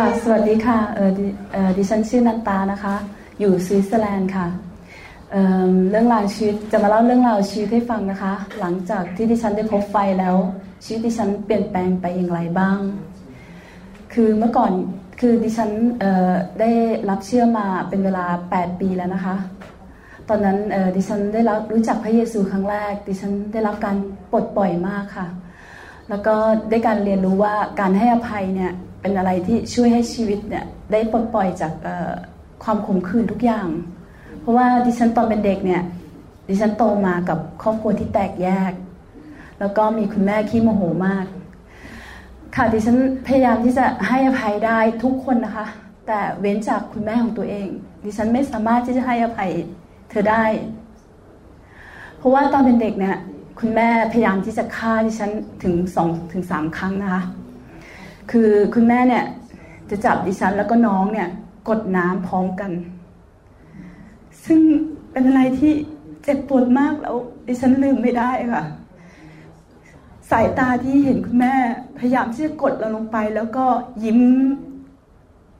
ค่ะ สวัสดีค่ะเออดิฉันชื่อนันตานะคะ อยู่สวิตเซอร์แลนด์ค่ะเเรื่องราวชีวิตจะมาเล่าเรื่องราวชีวิตให้ฟังนะคะ หลังจากที่ดิฉันได้พบไฟแล้ว ชีวิตดิฉันเปลี่ยนแปลงไปอย่างไรบ้าง คือเมื่อก่อนคือดิฉันได้รับเชื่อมาเป็นเวลา 8 ปีแล้วนะคะ ตอนนั้นดิฉันได้รับรู้จักพระเยซูครั้งแรก ดิฉันได้รับการปลดปล่อยมากค่ะ แล้วก็ได้การเรียนรู้ว่าการให้อภัยเนี่ย เป็นอะไรที่ช่วยให้ชีวิตเนี่ยได้ปลดปล่อยจากความขมขื่นทุกอย่าง เพราะว่าดิฉันตอนเป็นเด็กเนี่ยดิฉันโตมากับครอบครัวที่แตกแยก แล้วก็มีคุณแม่ขี้โมโหมาก ค่ะดิฉันพยายามที่จะให้อภัยได้ทุกคนนะคะ แต่เว้นจากคุณแม่ของตัวเอง ดิฉันไม่สามารถที่จะให้อภัยเธอได้ เพราะว่าตอนเป็นเด็กเนี่ยคุณแม่พยายามที่จะฆ่าดิฉันถึงสองถึงสามครั้งนะคะ คือคุณแม่เนี่ยจะจับดิฉันแล้วก็น้องเนี่ยกดน้ำพร้อมกัน ซึ่งเป็นอะไรที่เจ็บปวดมากแล้วดิฉันลืมไม่ได้ค่ะ สายตาที่เห็นคุณแม่พยายามที่จะกดเราลงไป แล้วก็ยิ้ม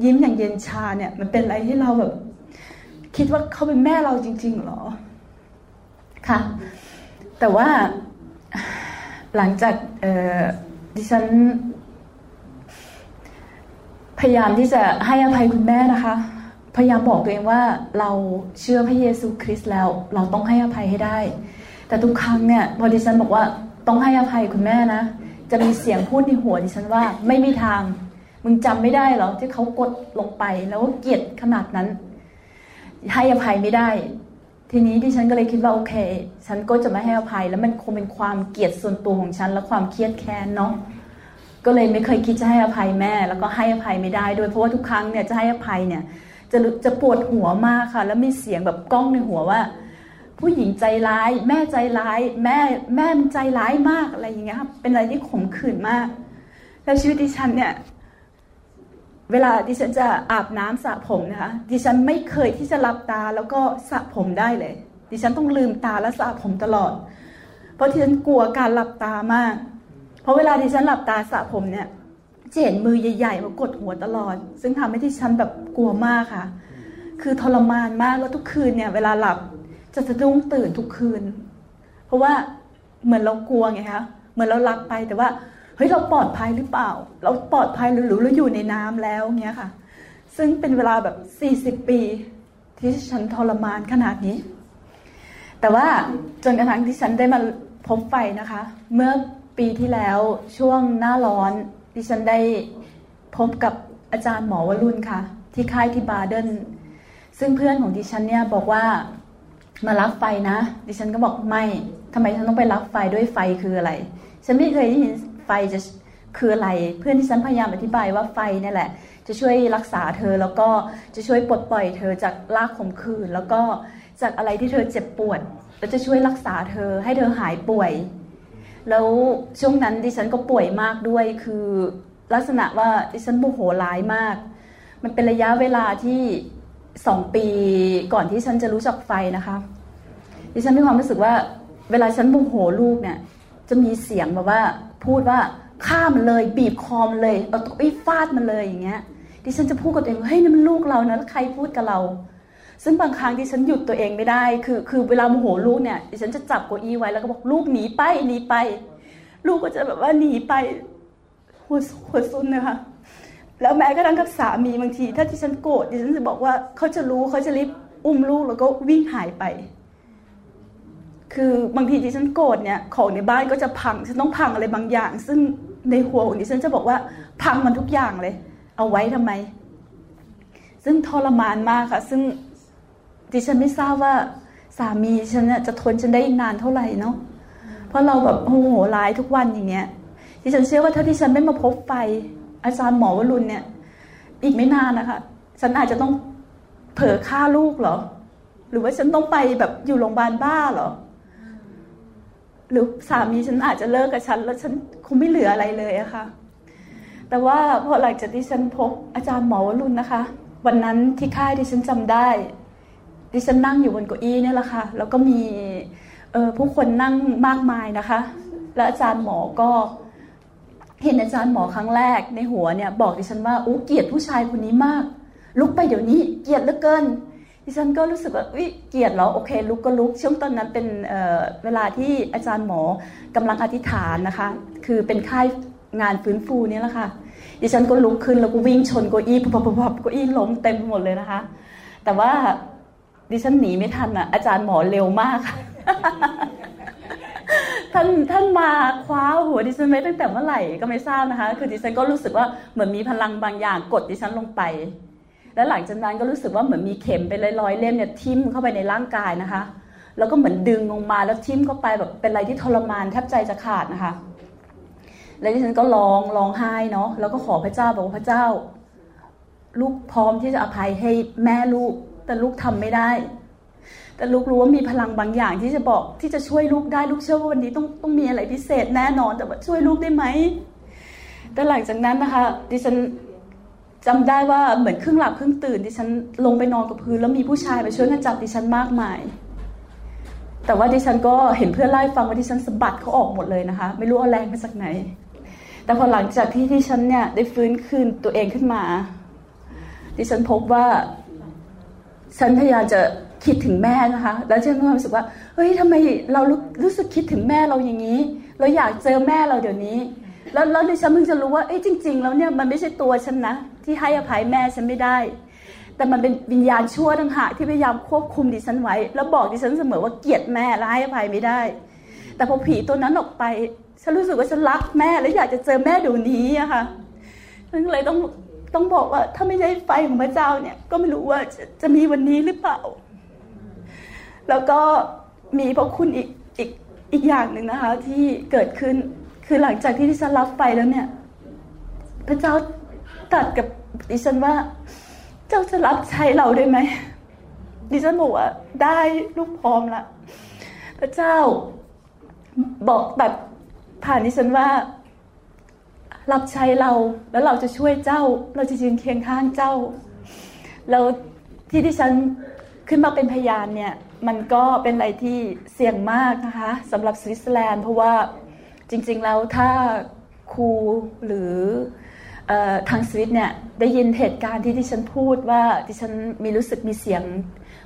ยิ้มอย่างเย็นชาเนี่ย มันเป็นอะไรที่เราแบบ คิดว่าเขาเป็นแม่เราจริง ๆ หรอ ค่ะ แต่ว่าหลังจากดิฉัน พยายามที่จะให้อภัยคุณแม่นะคะ พยายามบอกตัวเองว่าเราเชื่อพระเยซูคริสต์แล้ว เราต้องให้อภัยให้ได้ แต่ทุกครั้งเนี่ยพอดิฉันบอกว่าต้องให้อภัยคุณแม่นะ จะมีเสียงพูดในหัวดิฉันว่าไม่มีทาง มึงจำไม่ได้หรอที่เขากดลงไปแล้วเกลียดขนาดนั้น ให้อภัยไม่ได้ ทีนี้ที่ฉันก็เลยคิดว่าโอเค ฉันก็จะไม่ให้อภัย แล้วมันคงเป็นความเกลียดส่วนตัวของฉันและความเครียดแค้นเนาะ ก็เลยไม่เคยคิดจะให้อภัยแม่ แล้วก็ให้อภัยไม่ได้ด้วยเพราะว่าทุกครั้งเนี่ยจะให้อภัยเนี่ยจะจะปวดหัวมากค่ะ แล้วมีเสียงแบบก้องในหัวว่า ผู้หญิงใจร้าย แม่ใจร้าย แม่แม่ใจร้ายมากอะไรอย่างเงี้ยครับเป็นอะไรที่ขมขื่นมาก แล้วชีวิตดิฉันเนี่ย เวลาดิฉันจะอาบน้ำสระผมนะคะดิฉันไม่เคยที่จะหลับตาแล้วก็สระผมได้เลย ดิฉันต้องลืมตาแล้วสระผมตลอด เพราะดิฉันกลัวการหลับตามาก เพราะเวลาดิฉันหลับตาสระผมเนี่ยจะเห็นมือใหญ่ๆมากดหัวตลอด ซึ่งทำให้ดิฉันแบบกลัวมากค่ะ คือทรมานมากแล้วทุกคืนเนี่ย เวลาหลับจะสะดุ้งตื่นทุกคืน เพราะว่าเหมือนเรากลัวไงคะเหมือนเราลักไปแต่ว่าเฮ้ยเราปลอดภัยหรือเปล่า เราปลอดภัยหรือเราอยู่ในน้ำแล้วเงี้ยค่ะ ซึ่งเป็นเวลาแบบสี่สิบปี ที่ฉันทรมานขนาดนี้ แต่ว่าจนกระทั่งที่ฉันได้มาพบไฟนะคะ เมื่อ ปีที่แล้วช่วงหน้าร้อนที่ฉันได้พบกับอาจารย์หมอวรุณค่ะ ที่ค่ายที่บาเดนซึ่งเพื่อนของดิฉันเนี่ยบอกว่ามารับไฟนะ ดิฉันก็บอกไม่ทำไมฉันต้องไปรับไฟด้วยไฟคืออะไร ฉันไม่เคยได้ยินไฟจะคืออะไร เพื่อนที่ฉันพยายามอธิบายว่าไฟนี่แหละ จะช่วยรักษาเธอแล้วก็จะช่วยปลดปล่อยเธอจากลากข่มขืนแล้วก็จากอะไรที่เธอเจ็บปวด แล้วจะช่วยรักษาเธอให้เธอหายป่วย แล้วช่วงนั้นดิฉันก็ป่วยมากด้วย คือลักษณะว่าดิฉันโมโหร้ายมาก มันเป็นระยะเวลาที่สองปีก่อนที่ฉันจะรู้จักไฟนะคะ ดิฉันมีความรู้สึกว่า เวลาฉันโมโหลูกเนี่ย จะมีเสียงแบบว่าพูดว่าฆ่ามันเลย บีบคอมเลยเอาตุ้ฟาดมันเลยอย่างเงี้ยดิฉันจะพูดกับตัวเองเฮ้ยนี่มันลูกเรานะแล้วใครพูดกับเรา ซึ่งบางครั้งดิฉันหยุดตัวเองไม่ได้ คือคือเวลาโมโหลูกเนี่ยดิฉันจะจับโกอี้ไว้แล้วก็บอกลูกหนีไปหนีไป ลูกก็จะแบบว่าหนีไปหัวหัวซุนนะคะแล้วแม้กระทั่งกับสามีบางที ถ้าที่ฉันโกรธดิฉันจะบอกว่าเขาจะรู้เขาจะรีบอุ้มลูกแล้วก็วิ่งหายไป คือบางทีที่ฉันโกรธเนี่ยของในบ้านก็จะพังฉันต้องพังอะไรบางอย่าง ซึ่งในหัวของดิฉันจะบอกว่าพังมันทุกอย่างเลย เอาไว้ทำไม ซึ่งทรมานมากค่ะ ซึ่ง ดิฉันไม่ทราบว่าสามีฉันเนี่ยจะทนฉันได้อีกนานเท่าไหร่เนาะเพราะเราแบบโมโหร้ายทุกวันอย่างเงี้ยดิฉันเชื่อว่าถ้าที่ฉันไม่มาพบไฟอาจารย์หมอวรุณเนี่ย อีกไม่นานนะคะฉันอาจจะต้องเผลอฆ่าลูกเหรอ หรือว่าฉันต้องไปแบบอยู่โรงพยาบาลบ้าเหรอ หรือสามีฉันอาจจะเลิกกับฉัน แล้วฉันคงไม่เหลืออะไรเลยอะคะ่ะ แต่ว่าพอหลังจากที่ฉันพบอาจารย์หมอวรุณนะคะ วันนั้นที่ค่ายที่ฉันจำได้ ที่ฉันนั่งอยู่บนเก้าอี้เนี่แหละค่ะ แล้วก็มีผู้คนนั่งมากมายนะคะ และอาจารย์หมอก็เห็นอาจารย์หมอครั้งแรกในหัวเนี่ยบอกดิฉันว่าอู้เกลียดผู้ชายคนนี้มาก ลุกไปเดี๋ยวนี้เกลียดเหลือเกิน ดิฉันก็รู้สึกว่าวิเกียดเหรอโอเค ลุกก็ลุกช่วงตอนนั้นเป็นเเวลาที่อาจารย์หมอกำลังอธิษฐานนะคะ คือเป็นค่ายงานฟื้นฟูเนี่แหละค่ะดิฉันก็ลุกขึ้นแล้วก็วิ่งชนเก้าอี้พับพับเก้าอี้ล้มเต็มหมดเลยนะคะ แต่ว่า ดิฉันหนีไม่ทันอะอาจารย์หมอเร็วมากค่ะท่านท่านมาคว้าหัวดิฉันไว้ตั้งแต่เมื่อไหร่ก็ไม่ทราบนะคะ คือดิฉันก็รู้สึกว่าเหมือนมีพลังบางอย่างกดดิฉันลงไป แล้วหลังจากนั้นก็รู้สึกว่าเหมือนมีเข็มเป็นร้อยๆเล่มเนี่ยทิ่มเข้าไปในร่างกายนะคะ แล้วก็เหมือนดึงลงมาแล้วทิ่มเข้าไปแบบเป็นอะไรที่ทรมานแทบใจจะขาดนะคะ แล้วที่ฉันก็ร้องร้องไห้เนาะแล้วก็ขอพระเจ้าบอกว่าพระเจ้า ลูกพร้อมที่จะอภัยให้แม่ลูก แต่ลูกทำไม่ได้ แต่ลูกรู้ว่ามีพลังบางอย่างที่จะบอกที่จะช่วยลูกได้ลูกเชื่อว่าวันนี้ต้องต้องมีอะไรพิเศษแน่นอน แต่ว่าช่วยลูกได้ไหมแต่หลังจากนั้นนะคะ ดิฉันจำได้ว่าเหมือนครึ่งหลับครึ่งตื่นดิฉันลงไปนอนกับพื้นแล้วมีผู้ชายมาช่วยกันจับดิฉันมากมาย แต่ว่าดิฉันก็เห็นเพื่อนไล่ฟังว่าดิฉันสะบัดเขาออกหมดเลยนะคะ ไม่รู้เอาแรงมาจากไหน แต่พอหลังจากที่ดิฉันเนี่ยได้ฟื้นคืนตัวเองขึ้นมา ดิฉันพบว่า ฉันพยายามจะคิดถึงแม่นะคะ แล้วฉันมีความรู้สึกว่า เฮ้ยทำไมเรารู้สึกคิดถึงแม่เราอย่างนี้ เราอยากเจอแม่เราเดี๋ยวนี้ แล้วแล้วดิฉันเพิ่งจะรู้ว่า เอ้จริง ๆ แล้วเนี่ยมันไม่ใช่ตัวฉันนะ ที่ให้อภัยแม่ฉันไม่ได้ แต่มันเป็นวิญญาณชั่วต่างหากที่พยายามควบคุมดิฉันไว้ แล้วบอกดิฉันเสมอว่าเกลียดแม่และให้อภัยไม่ได้ แต่พอผีตัวนั้นออกไป ฉันรู้สึกว่าฉันรักแม่และอยากจะเจอแม่เดี๋ยวนี้อะค่ะฉันเลยต้อง ต้องบอกว่าถ้าไม่ใช่ไฟของพระเจ้าเนี่ย ก็ไม่รู้ว่าจะจะมีวันนี้หรือเปล่า แล้วก็มีพระคุณอีกอีกอีกอย่างหนึ่งนะคะ ที่เกิดขึ้นคือหลังจากที่ดิฉันรับไปแล้วเนี่ย พระเจ้าตัดกับดิฉันว่า เจ้าจะรับใช้เราได้ไหมดิฉันบอกว่าได้ลูกพร้อมละพระเจ้าบอกแบบผ่านดิฉันว่า รับใช้เราแล้วเราจะช่วยเจ้า เราจะยืนเคียงข้างเจ้า แล้วที่ดิฉันขึ้นมาเป็นพยานเนี่ยมันก็เป็นอะไรที่เสี่ยงมากนะคะสำหรับสวิตเซอร์แลนด์เพราะว่าจริงๆแล้วถ้าครูหรือทางสวิตเนี่ยได้ยินเหตุการณ์ที่ที่ฉันพูดว่าที่ฉันมีรู้สึกมีเสียง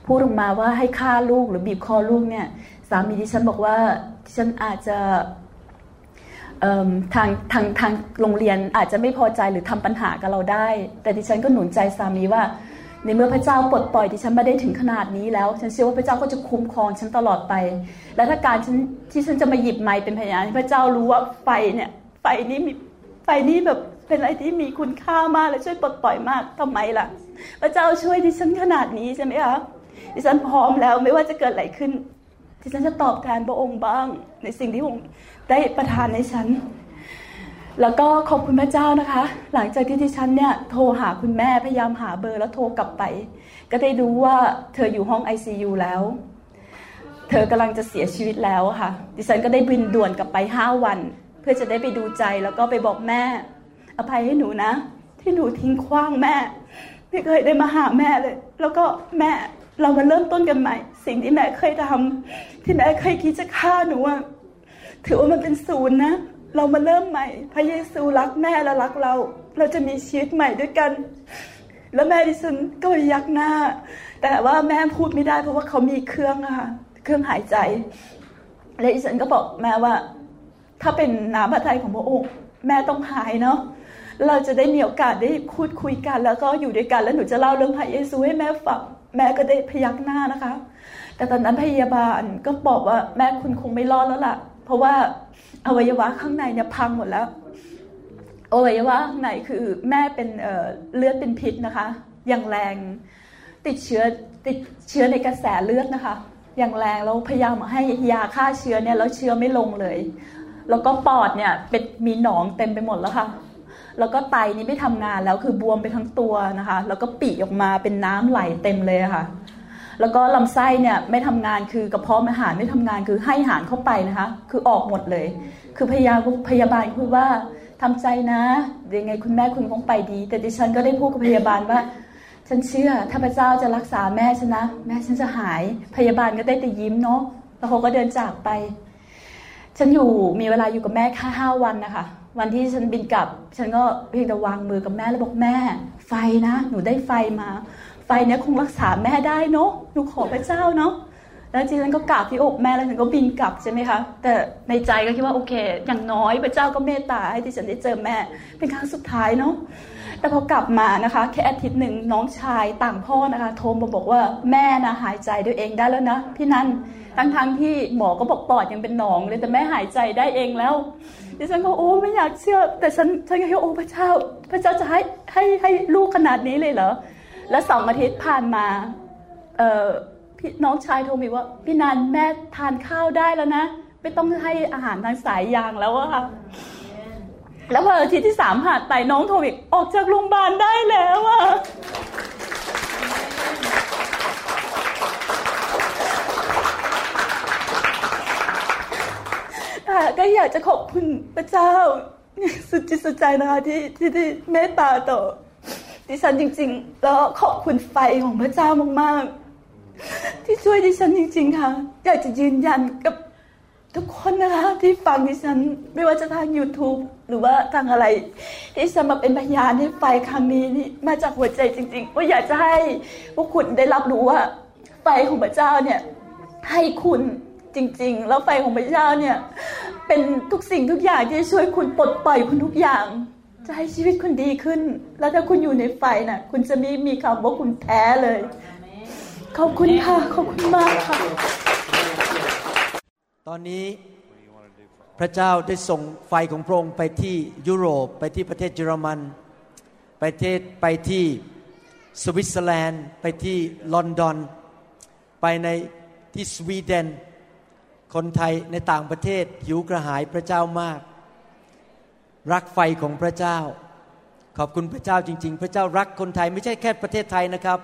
พูดออกมาว่าให้ฆ่าลูกหรือบีบคอลูกเนี่ยสามีที่ฉันบอกว่าที่ฉันอาจจะ ทางทางทางโรงเรียนอาจจะไม่พอใจหรือทำปัญหากับเราได้ แต่ที่ฉันก็หนุนใจสามีว่า ในเมื่อพระเจ้าปลดปล่อยที่ฉันมาได้ถึงขนาดนี้แล้ว ฉันเชื่อว่าพระเจ้าก็จะคุ้มครองฉันตลอดไป และถ้าการฉันที่ฉันจะมาหยิบไม้เป็นพยานพระเจ้ารู้ว่าไฟเนี่ยไฟนี้มีไฟนี้แบบเป็นอะไรที่มีคุณค่ามากและช่วยปลดปล่อยมากทำไมล่ะ พระเจ้าช่วยที่ฉันขนาดนี้ใช่ไหมคะที่ฉันพร้อมแล้วไม่ว่าจะเกิดอะไรขึ้น ที่ฉันจะตอบแทนพระองค์บ้าง ในสิ่งที่พระองค์ได้ประทานในฉัน แล้วก็ขอบคุณพระเจ้านะคะ หลังจากที่ที่ฉันเนี่ยโทรหาคุณแม่พยายามหาเบอร์แล้วโทรกลับไป ก็ได้รู้ว่าเธออยู่ห้อง ICU แล้ว เธอกำลังจะเสียชีวิตแล้วค่ะ ดิฉันก็ได้บินด่วนกลับไปห้าวัน เพื่อจะได้ไปดูใจแล้วก็ไปบอกแม่ อภัยให้หนูนะ ที่หนูทิ้งขว้างแม่ ไม่เคยได้มาหาแม่เลย แล้วก็แม่ เรามาเริ่มต้นกันใหม่ สิ่งที่แม่เคยทำที่แม่เคยคิดจะฆ่าหนูอะถือว่ามันเป็นศูนย์นะ เรามาเริ่มใหม่ พระเยซูรักแม่และรักเรา เราจะมีชีวิตใหม่ด้วยกัน แล้วแม่ดิฉันก็ยักหน้า แต่ว่าแม่พูดไม่ได้เพราะว่าเขามีเครื่องอะค่ะเครื่องหายใจ และดิฉันก็บอกแม่ว่า ถ้าเป็นน้ำพระทัยของพระองค์แม่ต้องหายเนาะเราจะได้มีโอกาสได้พูดคุยกัน แล้วก็อยู่ด้วยกันแล้วหนูจะเล่าเรื่องพระเยซูให้แม่ฟัง แม่ก็ได้พยักหน้านะคะ แต่ตอนนั้นพยาบาลก็บอกว่าแม่คุณคงไม่รอดแล้วล่ะ เพราะว่าอวัยวะข้างในเนี่ยพังหมดแล้ว อวัยวะข้างในคือแม่เป็นเเลือดเป็นพิษนะคะ อย่างแรง ติดเชื้อติดเชื้อในกระแสเลือดนะคะ อย่างแรงแล้วพยายามให้ยาฆ่าเชื้อเนี่ยแล้วเชื้อไม่ลงเลย แล้วก็ปอดเนี่ยเป็นมีหนองเต็มไปหมดแล้วค่ะ แล้วก็ไตนี่ไม่ทำงานแล้วคือบวมไปทั้งตัวนะคะ แล้วก็ปีออกมาเป็นน้ำไหลเต็มเลยค่ะ แล้วก็ลำไส้เนี่ยไม่ทำงานคือกระเพาะอาหารไม่ทำงานคือให้อาหารเข้าไปนะคะ คือออกหมดเลย คือพยาพยาบาลพูดว่าทำใจนะยังไงคุณแม่คุณคงไปดี แต่ดิฉันก็ได้พูดกับพยาบาลว่า ฉันเชื่อถ้าพระเจ้าจะรักษาแม่ฉันนะแม่ฉันจะหายพยาบาลก็ได้แต่ยิ้มเนาะแล้วเขาก็เดินจากไป ฉันอยู่มีเวลาอยู่กับแม่แค่ห้าวันนะคะ วันที่ฉันบินกลับ ฉันก็เพียงแต่วางมือกับแม่แล้วบอกแม่ ไฟนะ หนูได้ไฟมา ไฟเนี้ยคงรักษาแม่ได้เนาะหนูขอพระเจ้าเนาะแล้วจีฉันก็กราบที่อกแม่แล้วฉันก็บินกลับใช่ไหมคะ แต่ในใจก็คิดว่าโอเค อย่างน้อยพระเจ้าก็เมตตาให้ที่ฉันได้เจอแม่ เป็นครั้งสุดท้ายเนาะ แต่พอกลับมานะคะแค่อาทิตย์หนึ่งน้องชายต่างพ่อนะคะโทรมาบอกว่าแม่นะหายใจด้วยเองได้แล้วนะพี่นันทั้งๆทที่หมอก็บอกปอดยังเป็นหนองเลยแต่แม่หายใจได้เองแล้วดิฉันก็โอ้ไม่อยากเชื่อ แต่ฉันฉันก็คิดโอ้พระเจ้า พระเจ้าจะให้ให้ให้ลูกขนาดนี้เลยเหรอแล้วสองอาทิตย์ผ่านมาเออพี่น้องชายโทรมาว่าพี่นันแม่ทานข้าวได้แล้วนะ ไม่ต้องให้อาหารทางสายยางแล้วอะค่ะ แล้วพออาทิตย์ที่สามผ่านไปน้องโทรอีกออกจากโรงพยาบาลได้แล้วอะก็อยากจะขอบคุณพระเจ้า สุดจิตสุดใจนะคะที่ที่ที่เมตตาต่อดิฉันจริง ๆ แล้วขอบคุณไฟของพระเจ้ามากๆ ที่ช่วยดิฉันจริง ๆ ค่ะ อยากจะยืนยันกับทุกคนนะคะที่ฟังดิฉัน ไม่ว่าจะทาง YouTube หรือว่าทางอะไร ที่จะมาเป็นพยานให้ไฟครั้งนี้นี่มาจากหัวใจจริงๆว่าอยากจะให้พวกคุณได้รับรู้ว่า ไฟของพระเจ้าเนี่ยให้คุณจริง ๆ แล้วไฟของพระเจ้าเนี่ยเป็นทุกสิ่งทุกอย่างที่ช่วยคุณปลดปล่อยคุณทุกอย่างจะให้ชีวิตคุณดีขึ้น แล้วถ้าคุณอยู่ในไฟน่ะ คุณจะไม่มีคำว่าคุณแพ้เลย ขอบคุณค่ะ ขอบคุณมากค่ะ ตอนนี้ พระเจ้าได้ส่งไฟของพระองค์ไปที่ยุโรป ไปที่ประเทศเยอรมัน ไปเทศไปที่สวิตเซอร์แลนด์ ไปที่ลอนดอน ไปในที่สวีเดน คนไทยในต่างประเทศหิวกระหายพระเจ้ามาก รักไฟของพระเจ้า ขอบคุณพระเจ้าจริง ๆ พระเจ้ารักคนไทยไม่ใช่แค่ประเทศไทยนะครับ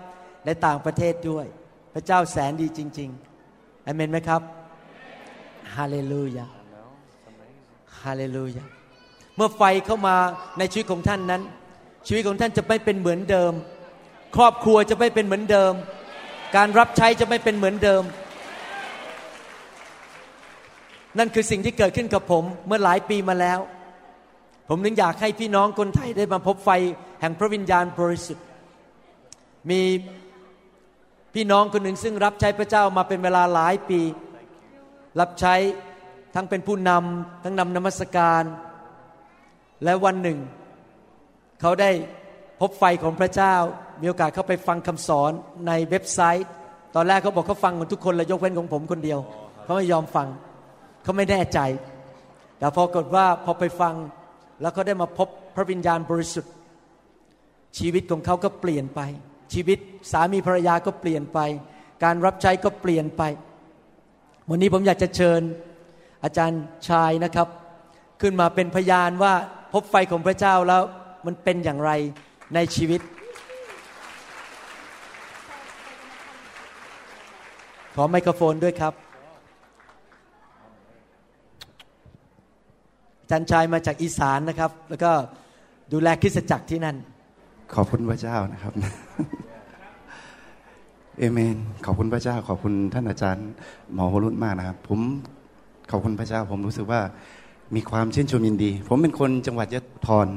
ในต่างประเทศด้วย พระเจ้าแสนดีจริงๆอเมนไหมครับฮาเลลูยา ฮาเลลูยาเมื่อไฟเข้ามาในชีวิตของท่านนั้น ชีวิตของท่านจะไม่เป็นเหมือนเดิม ครอบครัวจะไม่เป็นเหมือนเดิม การรับใช้จะไม่เป็นเหมือนเดิม นั่นคือสิ่งที่เกิดขึ้นกับผมเมื่อหลายปีมาแล้ว ผมนึงอยากให้พี่น้องคนไทยได้มาพบไฟแห่งพระวิญญาณบริสุทธิ์มีพี่น้องคนหนึ่งซึ่งรับใช้พระเจ้ามาเป็นเวลาหลายปี รับใช้ ทั้งเป็นผู้นำทั้งนำนมัสการ และวันหนึ่ง เขาได้พบไฟของพระเจ้า มีโอกาสเข้าไปฟังคำสอนในเว็บไซต์ ตอนแรกเขาบอกเขาฟังกันทุกคนเลยยกเว้นของผมคนเดียว เขาไม่ยอมฟัง เขาไม่แน่ใจ แต่พอกฏว่าพอไปฟังแล้วเขาได้มาพบพระวิญญาณบริสุทธิ์ ชีวิตของเขาก็เปลี่ยนไป ชีวิตสามีภรรยาก็เปลี่ยนไป การรับใช้ก็เปลี่ยนไป วันนี้ผมอยากจะเชิญ อาจารย์ชายนะครับ ขึ้นมาเป็นพยานว่าพบไฟของพระเจ้าแล้วมันเป็นอย่างไรในชีวิต ขอไมโครโฟนด้วยครับอาจารย์ชายมาจากอีสานนะครับ แล้วก็ดูแลคริสตจักรที่นั่น ขอบคุณพระเจ้านะครับเอเมน ขอบคุณพระเจ้า ขอบคุณท่านอาจารย์หมอวรุณมากนะครับ ผม ขอบคุณพระเจ้าผมรู้สึกว่ามีความชื่นชมยินดี ผมเป็นคนจังหวัดยะทร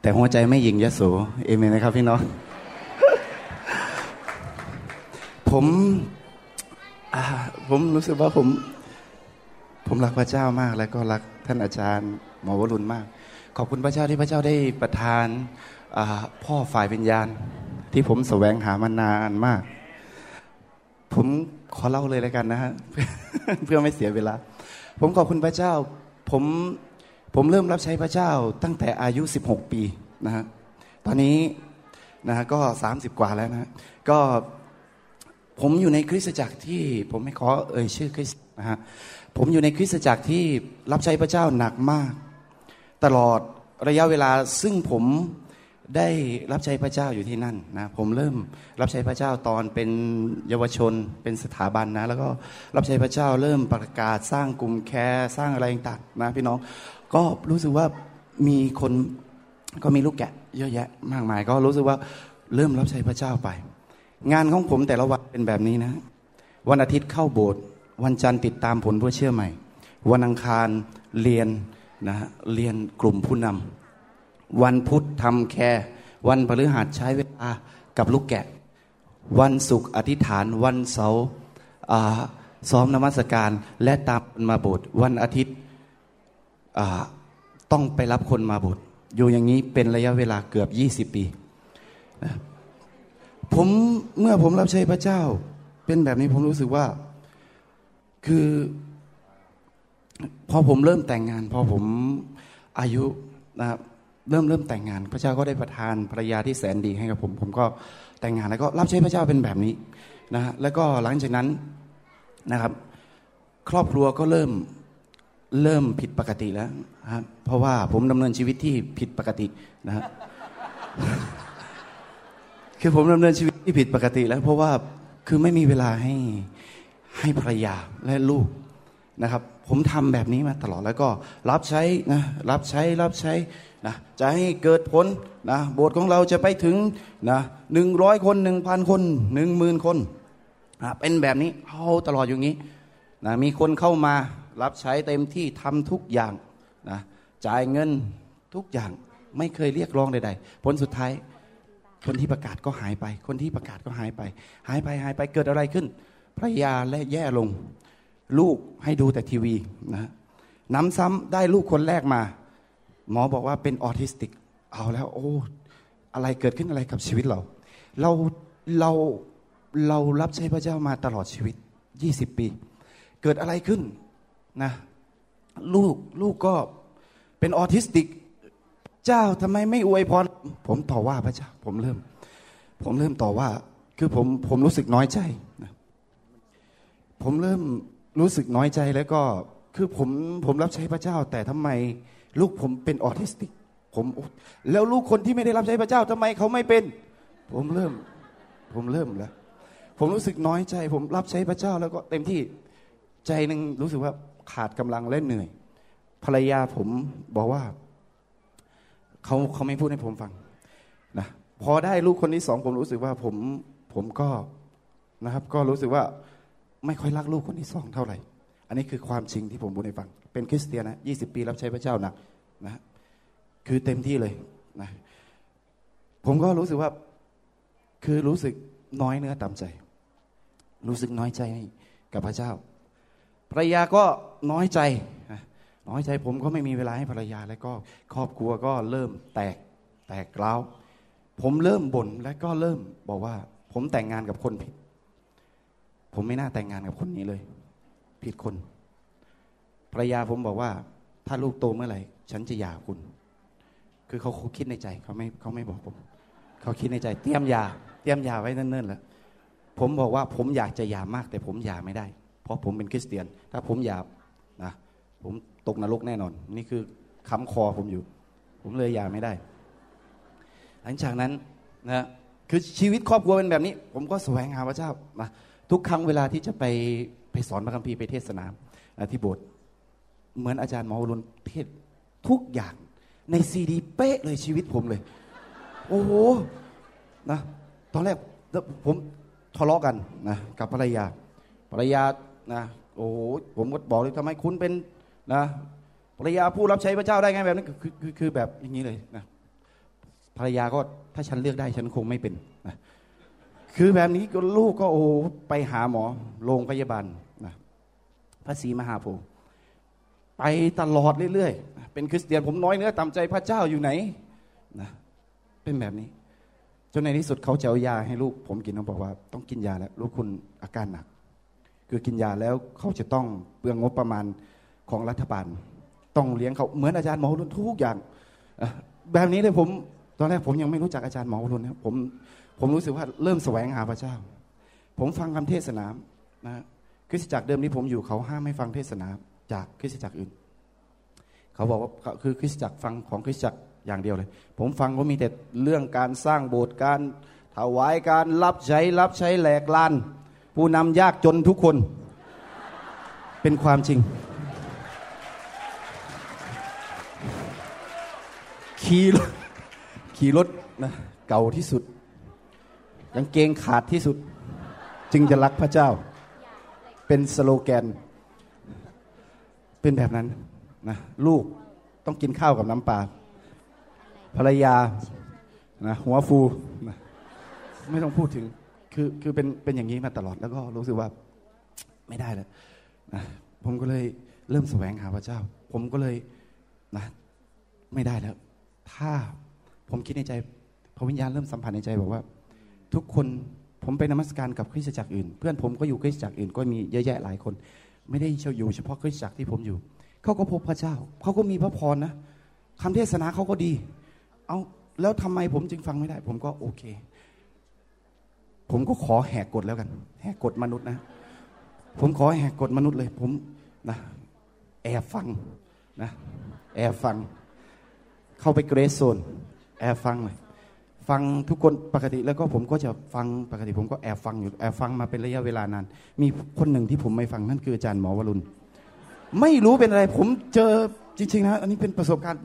แต่หัวใจไม่ยิงยะโสเอเมนนะครับพี่น้องผมผมรู้สึกว่าผม ผมรักพระเจ้ามาก แล้วก็รักท่านอาจารย์ หมอวรุณมาก ขอบคุณพระเจ้าที่พระเจ้าได้ประทานพ่อฝ่ายวิญญาณ ที่ผมแสวงหามานานมาก ผมขอเล่าเลยแล้วกันนะฮะเพื่อไม่เสียเวลา ผมขอบคุณพระเจ้า ผมผมเริ่มรับใช้พระเจ้าตั้งแต่อายุ 16 ปีนะฮะตอนนี้นะฮะก็ 30 กว่าแล้วนะก็ผมอยู่ในคริสตจักรที่ผมไม่ขอเอ่ยชื่อคริสนะฮะผมอยู่ในคริสตจักรที่รับใช้พระเจ้าหนักมาก ตลอดระยะเวลาซึ่งผม ได้รับใช้พระเจ้าอยู่ที่นั่นนะผมเริ่มรับใช้พระเจ้าตอนเป็นเยาวชนเป็นสถาบันนะแล้วก็รับใช้พระเจ้าเริ่มประกาศสร้างกลุ่มแคร์สร้างอะไรต่างๆนะพี่น้องก็รู้สึกว่ามีคนก็มีลูกแกะเยอะแยะมากมาย ก็รู้สึกว่าเริ่มรับใช้พระเจ้าไป งานของผมแต่ละวันเป็นแบบนี้นะ วันอาทิตย์เข้าโบสถ์วันจันทร์ติดตามผลเพื่อเชื่อใหม่ วันอังคารเรียนนะเรียนกลุ่มผู้นำ วันพุธทำแคร์วันพฤหัสใช้เวลากับลูกแกะ วันศุกร์อธิษฐานวันเสาร์ซ้อมนมัสการและตามมาโบสถ์วันอาทิตย์ต้องไปรับคนมาโบสถ์อยู่อย่างนี้เป็นระยะเวลาเกือบ 20 ปีนะผมเมื่อผมรับใช้พระเจ้า เป็นแบบนี้ผมรู้สึกว่า คือ พอผมเริ่มแต่งงาน พอผมอายุนะครับ เริ่มเริ่มแต่งงาน พระเจ้าก็ได้ประทานภรรยาที่แสนดีให้กับผม ผมก็แต่งงานแล้วก็รับใช้พระเจ้าเป็นแบบนี้นะแล้วก็หลังจากนั้นนะครับ ครอบครัวก็เริ่มเริ่มผิดปกติแล้วครับเพราะว่าผมดำเนินชีวิตที่ผิดปกตินะครับคือผมดำเนินชีวิตที่ผิดปกติ แล้วเพราะว่าคือไม่มีเวลาให้ให้ภรรยาและลูกนะครับ ผมทำแบบนี้มาตลอดแล้วก็รับใช้นะรับใช้รับใช้ นะจะให้เกิดผลนะโบสถ์ของเราจะไปถึงนะหนึ่งร้อยคนหนึ่งพันคนหนึ่งหมื่นคนนะเป็นแบบนี้เอาตลอดอย่างนี้นะมีคนเข้ามารับใช้เต็มที่ทำทุกอย่างนะจ่ายเงินทุกอย่างไม่เคยเรียกร้องใดๆ ผลสุดท้าย คนที่ประกาศก็หายไป คนที่ประกาศก็หายไป หายไปหายไปเกิดอะไรขึ้นภรรยาและแย่ลง ลูกให้ดูแต่ทีวีนะน้ำซ้ำได้ลูกคนแรกมา หมอบอกว่าเป็นออทิสติก เอาแล้ว โอ้ อะไรเกิดขึ้นอะไรกับชีวิตเรา เราเราเรารับใช้พระเจ้ามาตลอดชีวิต 20 ปี เกิดอะไรขึ้นนะลูกลูกก็เป็นออทิสติก เจ้าทำไมไม่อวยพรผมต่อว่าพระเจ้า ผมเริ่ม ผมเริ่มต่อว่า คือผมผมรู้สึกน้อยใจนะผมเริ่มรู้สึกน้อยใจแล้วก็คือผมผมรับใช้พระเจ้า แต่ทำไม ลูกผมเป็นออทิสติก ผมแล้วลูกคนที่ไม่ได้รับใช้พระเจ้าทำไมเขาไม่เป็น ผมเริ่ม ผมเริ่มแล้วผมรู้สึกน้อยใจ ผมรับใช้พระเจ้าแล้วก็เต็มที่ใจหนึ่งรู้สึกว่าขาดกำลังและเหนื่อย ภรรยาผมบอกว่าเขาเขาไม่พูดให้ผมฟังนะพอได้ลูกคนที่สองผมรู้สึกว่าผมผมก็นะครับ ก็รู้สึกว่าไม่ค่อยรักลูกคนที่สองเท่าไหร่ อันนี้คือความจริงที่ผมพูดให้ฟัง เป็นคริสเตียนนะยี่สิบปีรับใช้พระเจ้าหนักนะคือเต็มที่เลยนะผมก็รู้สึกว่าคือรู้สึกน้อยเนื้อต่ำใจ รู้สึกน้อยใจกับพระเจ้า ภรรยาก็น้อยใจน้อยใจผมก็ไม่มีเวลาให้ภรรยา แล้วก็ครอบครัวก็เริ่มแตกแตกเล้าผมเริ่มบ่นและก็เริ่มบอกว่า ผมแต่งงานกับคนผิด ผมไม่น่าแต่งงานกับคนนี้เลย ผิดคนภรรยาผมบอกว่า ถ้าลูกโตเมื่อไหร่ฉันจะหย่าคุณ คือเขาคิดในใจเขาไม่เขาไม่บอกผม เขาคิดในใจ เตรียมยาเตรียมยาไว้เนิ่นๆแล้วผมบอกว่าผมอยากจะหย่ามาก แต่ผมหย่าไม่ได้ เพราะผมเป็นคริสเตียน ถ้าผมหย่านะผมตกนรกแน่นอน นี่คือคำคอผมอยู่ ผมเลยหย่าไม่ได้ หลังจากนั้นนะคือชีวิตครอบครัวเป็นแบบนี้ ผมก็แสวงหาพระเจ้านะทุกครั้งเวลาที่จะไป ไปสอนพระคัมภีร์ไปเทศนาที่โบสถ์เหมือนอาจารย์หมอวรุณเทศทุกอย่างในซีดีเป๊ะเลยชีวิตผมเลย โอ้โหนะตอนแรกผมทะเลาะกันนะกับภรรยาภรรยานะโอ้โหผมก็บอกเลยทำไมคุณเป็นนะภรรยาผู้รับใช้พระเจ้าได้ไงแบบนั้นคือคือคือแบบอย่างนี้เลยนะภรรยาก็ถ้าฉันเลือกได้ฉันคงไม่เป็นนะ คือแบบนี้ก็ลูกก็โอ้ไปหาหมอโรงพยาบาลนะพระศรีมหาโพธิ์ไปตลอดเรื่อยๆ เป็นคริสเตียนผมน้อยเนื้อต่ำใจพระเจ้าอยู่ไหนนะเป็นแบบนี้ จนในที่สุดเขาจะเอายาให้ลูกผมกินเขาบอกว่าต้องกินยาแล้วลูกคุณอาการหนัก คือกินยาแล้วเขาจะต้องเปลืองงบประมาณของรัฐบาล ต้องเลี้ยงเขาเหมือนอาจารย์หมอรุนทุกอย่าง แบบนี้เลยผมตอนแรกผมยังไม่รู้จักอาจารย์หมอรุนนะผม ผมรู้สึกว่าเริ่มแสวงหาพระเจ้า ผมฟังคำเทศนานะคริสตจักรเดิมที่ผมอยู่เขาห้ามไม่ฟังเทศนาจากคริสตจักรอื่น เขาบอกว่าคือคริสตจักรฟังของคริสตจักรอย่างเดียวเลย ผมฟังก็มีแต่เรื่องการสร้างโบสถ์การถวายการรับใช้รับใช้แหลกลาน ผู้นำยากจนทุกคน เป็นความจริง ขี่รถขี่รถนะเก่าที่สุด กางเกงขาดที่สุด จึงจะรักพระเจ้า เป็นสโลแกน เป็นแบบนั้นนะลูกต้องกินข้าวกับน้ำปลาภรรยานะหัวฟูนะไม่ต้องพูดถึง คือคือเป็นเป็นอย่างนี้มาตลอดแล้วก็รู้สึกว่าไม่ได้แล้วนะผมก็เลยเริ่มแสวงหาพระเจ้า ผมก็เลยนะไม่ได้แล้ว ถ้าผมคิดในใจพระวิญญาณเริ่มสัมผัสในใจบอกว่า ทุกคนผมไปนมัสการกับคริสตจักรอื่น เพื่อนผมก็อยู่คริสตจักรอื่นก็มีเยอะแยะหลายคน ไม่ได้อยู่เฉพาะคริสตจักรที่ผมอยู่เขาก็พบพระเจ้าเขาก็มีพระพรนะคำเทศนาเขาก็ดี เอาแล้วทำไมผมจึงฟังไม่ได้ ผมก็โอเค ผมก็ขอแหกกฎแล้วกัน แหกกฎมนุษย์นะ ผมขอแหกกฎมนุษย์เลย ผมนะแอบฟังนะแอบฟัง เข้าไปเกรสโซนแอบฟังเลย ฟังทุกคนปกติแล้วก็ผมก็จะฟังปกติผมก็แอบฟังอยู่แอบฟังมาเป็นระยะเวลานาน มีคนหนึ่งที่ผมไม่ฟังนั่นคืออาจารย์หมอวรุณ ไม่รู้เป็นอะไร ผมเจอจริงๆนะอันนี้เป็นประสบการณ์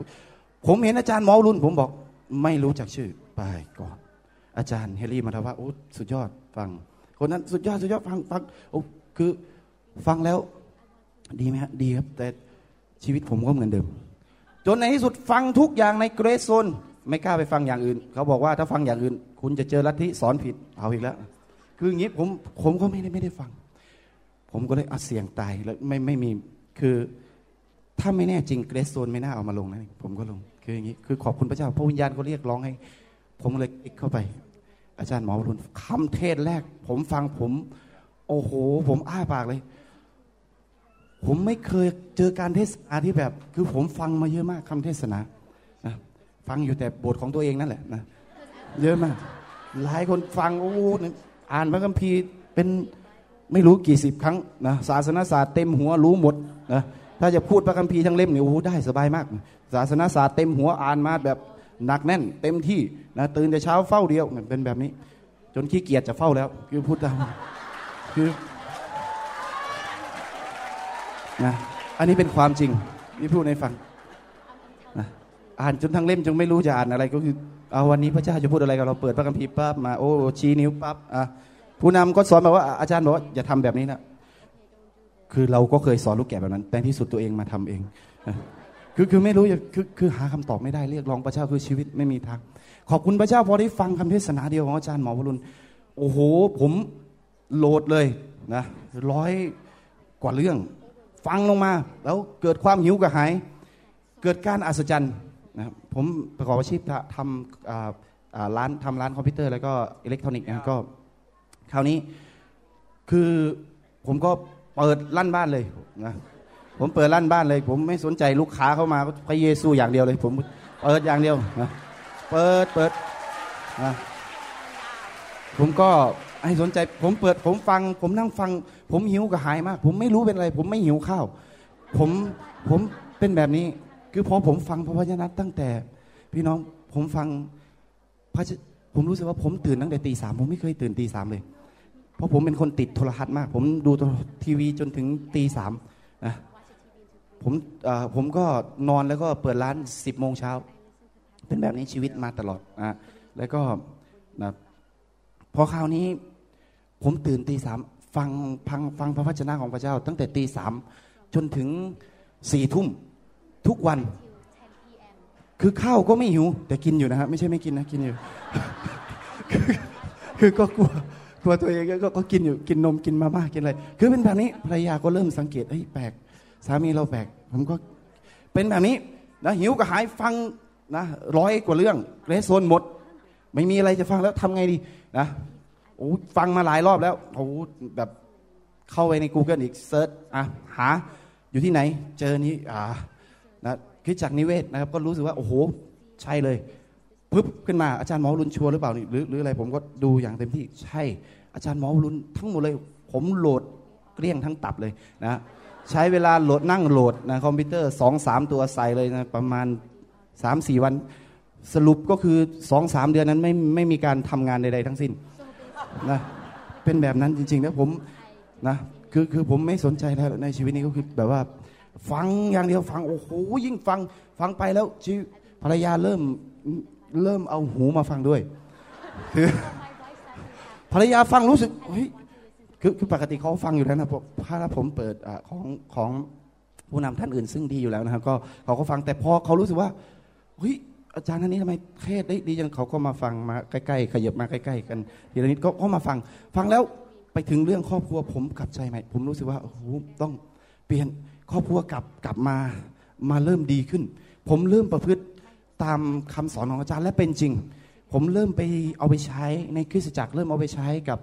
ผมเห็นอาจารย์หมอวรุณ ผมบอกไม่รู้จักชื่อไปก่อน อาจารย์เฮลี่มาทว่าโอ้สุดยอดฟัง คนนั้นสุดยอดสุดยอดฟังฟังโอ้คือฟังแล้วดีไหมฮะดีครับ แต่ชีวิตผมก็เหมือนเดิม จนในที่สุดฟังทุกอย่างในเกรซโซน ไม่กล้าไปฟังอย่างอื่น เขาบอกว่าถ้าฟังอย่างอื่น คุณจะเจอลัทธิสอนผิดเอาอีกแล้ว คืออย่างนี้ผมผมก็ไม่ได้ไม่ได้ฟัง ผมก็เลยอัดเสียงตายแล้วไม่ไม่มีคือถ้าไม่แน่จริงเกรซโซนไม่น่าเอามาลงนะผมก็ลง คืออย่างนี้ คือขอบคุณพระเจ้าพระวิญญาณเขาเรียกร้องให้ ผมเลยคลิกเข้าไป อาจารย์หมอวรุณคำเทศแรก ผมฟังผม โอ้โห ผมอ้าปากเลย ผมไม่เคยเจอการเทศนาที่แบบ คือผมฟังมาเยอะมากคำเทศนา ฟังอยู่แต่บทของตัวเองนั่นแหละนะเยอะมาก หลายคนฟังโอ้โหอ่านพระคัมภีร์เป็นไม่รู้กี่สิบครั้งนะศาสนาศาสตร์เต็มหัวรู้หมดนะถ้าจะพูดพระคัมภีร์ทั้งเล่มเนี่ยโอ้โหได้สบายมาก ศาสนาศาสตร์เต็มหัวอ่านมาแบบหนักแน่น เต็มที่นะตื่นแต่เช้าเฝ้าเดียวเป็นแบบนี้ จนขี้เกียจจะเฝ้าแล้วคือพูดตามคือนะอันนี้เป็นความจริงที่พูดในฟังนะ อ่านจนทั้งเล่มจนไม่รู้จะอ่านอะไรก็คือเอาวันนี้พระเจ้าจะพูดอะไรกับเราเปิดพระคัมภีร์ปั๊บมาโอ้ชี้นิ้วปั๊บอะผู้นำก็สอนมาว่าอาจารย์บอกว่าอย่าทำแบบนี้นะคือเราก็เคยสอนลูกแก่แบบนั้น แต่ที่สุดตัวเองมาทำเองคือคือไม่รู้คือคือหาคำตอบไม่ได้เรียกร้องพระเจ้าคือชีวิตไม่มีทางขอบคุณพระเจ้าพอได้ฟังคำเทศนาเดียวของอาจารย์หมอวรุณโอ้โห ผมโหลดเลยนะร้อยกว่าเรื่อง ฟังลงมา แล้วเกิดความหิวกระหาย เกิดการอัศจรรย์ นะผมประกอบอาชีพทำร้านทำร้านคอมพิวเตอร์แล้วก็อิเล็กทรอนิกส์นะก็คราวนี้คือผมก็เปิดลั่นบ้านเลยนะผมเปิดลั่นบ้านเลย ผมไม่สนใจลูกค้าเข้ามาพระเยซูอย่างเดียวเลย ผมเปิดอย่างเดียวนะเปิดเปิดนะผมก็ให้สนใจผมเปิดผมฟัง ผมนั่งฟัง ผมหิวกระหายมาก ผมไม่รู้เป็นอะไร ผมไม่หิวข้าว ผมผมเป็นแบบนี้ คือพอผมฟังพระวจนะตั้งแต่ พี่น้องผมฟังพระผมรู้สึกว่าผมตื่นตั้งแต่ตีสามผมไม่เคยตื่นตีสามเลย เพราะผมเป็นคนติดโทรทัศน์มาก ผมดูทีวีจนถึงตีสามนะผมผมก็นอนแล้วก็เปิดร้านสิบโมงเช้าเป็นแบบนี้ชีวิตมาตลอดอนะแล้วก็นะพอคราวนี้ ผมตื่นตีสามฟังฟังฟังพระวจนะของพระเจ้า ตั้งแต่ตีสามจนถึงสี่ทุ่ม ทุกวัน คือข้าวก็ไม่หิว แต่กินอยู่นะฮะไม่ใช่ไม่กินนะกินอยู่คือก็กลัวกลัวตัวเองก็ก็กินอยู่กินนมกินมาม่ากินอะไรคือเป็นแบบนี้ภรรยาก็เริ่มสังเกตเฮ้ยแปลกสามีเราแปลกผมก็เป็นแบบนี้นะหิวก็หายฟังนะร้อยกว่าเรื่องเรสโซนหมด ไม่มีอะไรจะฟังแล้วทำไงดีนะโอ้ฟังมาหลายรอบแล้วโอ้แบบเข้าไปใน Google อีกเซิร์ชอะหาอยู่ที่ไหน เจอนี้อ่า นะคิดจากนิเวศนะครับ ก็รู้สึกว่าโอ้โหใช่เลยปึ๊บขึ้นมาอาจารย์หมอรุนชัวร์หรือเปล่าหรือหรืออะไรผมก็ดูอย่างเต็มที่ใช่ อาจารย์หมอรุนทั้งหมดเลย ผมโหลดเกลี้ยงทั้งตับเลยนะใช้เวลาโหลดนั่งโหลดนะคอมพิวเตอร์สองสามตัวใส่เลยนะประมาณสามสี่วันสรุปก็คือสองสามเดือนนั้นไม่ไม่มีการทำงานใดๆทั้งสิ้นนะเป็นแบบนั้นจริงๆแล้วผมนะคือคือผมไม่สนใจแล้วในชีวิตนี้ก็คือแบบว่า ฟังอย่างเดียวฟังโอ้โหยิ่งฟังฟังไปแล้วชีภรรยาเริ่มเริ่มเอาหูมาฟังด้วยคือภรรยาฟังรู้สึกเฮ้ยคือคือปกติเขาฟังอยู่แล้วนะถ้าผมเปิดของของผู้นำท่านอื่นซึ่งดีอยู่แล้วนะครับ ก็เขาก็ฟังแต่พอเขารู้สึกว่าเฮ้ยอาจารย์ท่านนี้ทำไมเทศได้ดีจังเขาก็มาฟังมาใกล้ๆขยับมาใกล้ๆกันทีละนิดก็ก็มาฟัง ฟังแล้วไปถึงเรื่องครอบครัวผมกลับใจใหม่ ผมรู้สึกว่าโอ้โหต้องเปลี่ยน ครอบครัวกลับกลับมามาเริ่มดีขึ้น ผมเริ่มประพฤติตามคำสอนของอาจารย์และเป็นจริง ผมเริ่มไปเอาไปใช้ในคริสตจักรเริ่มเอาไปใช้กับ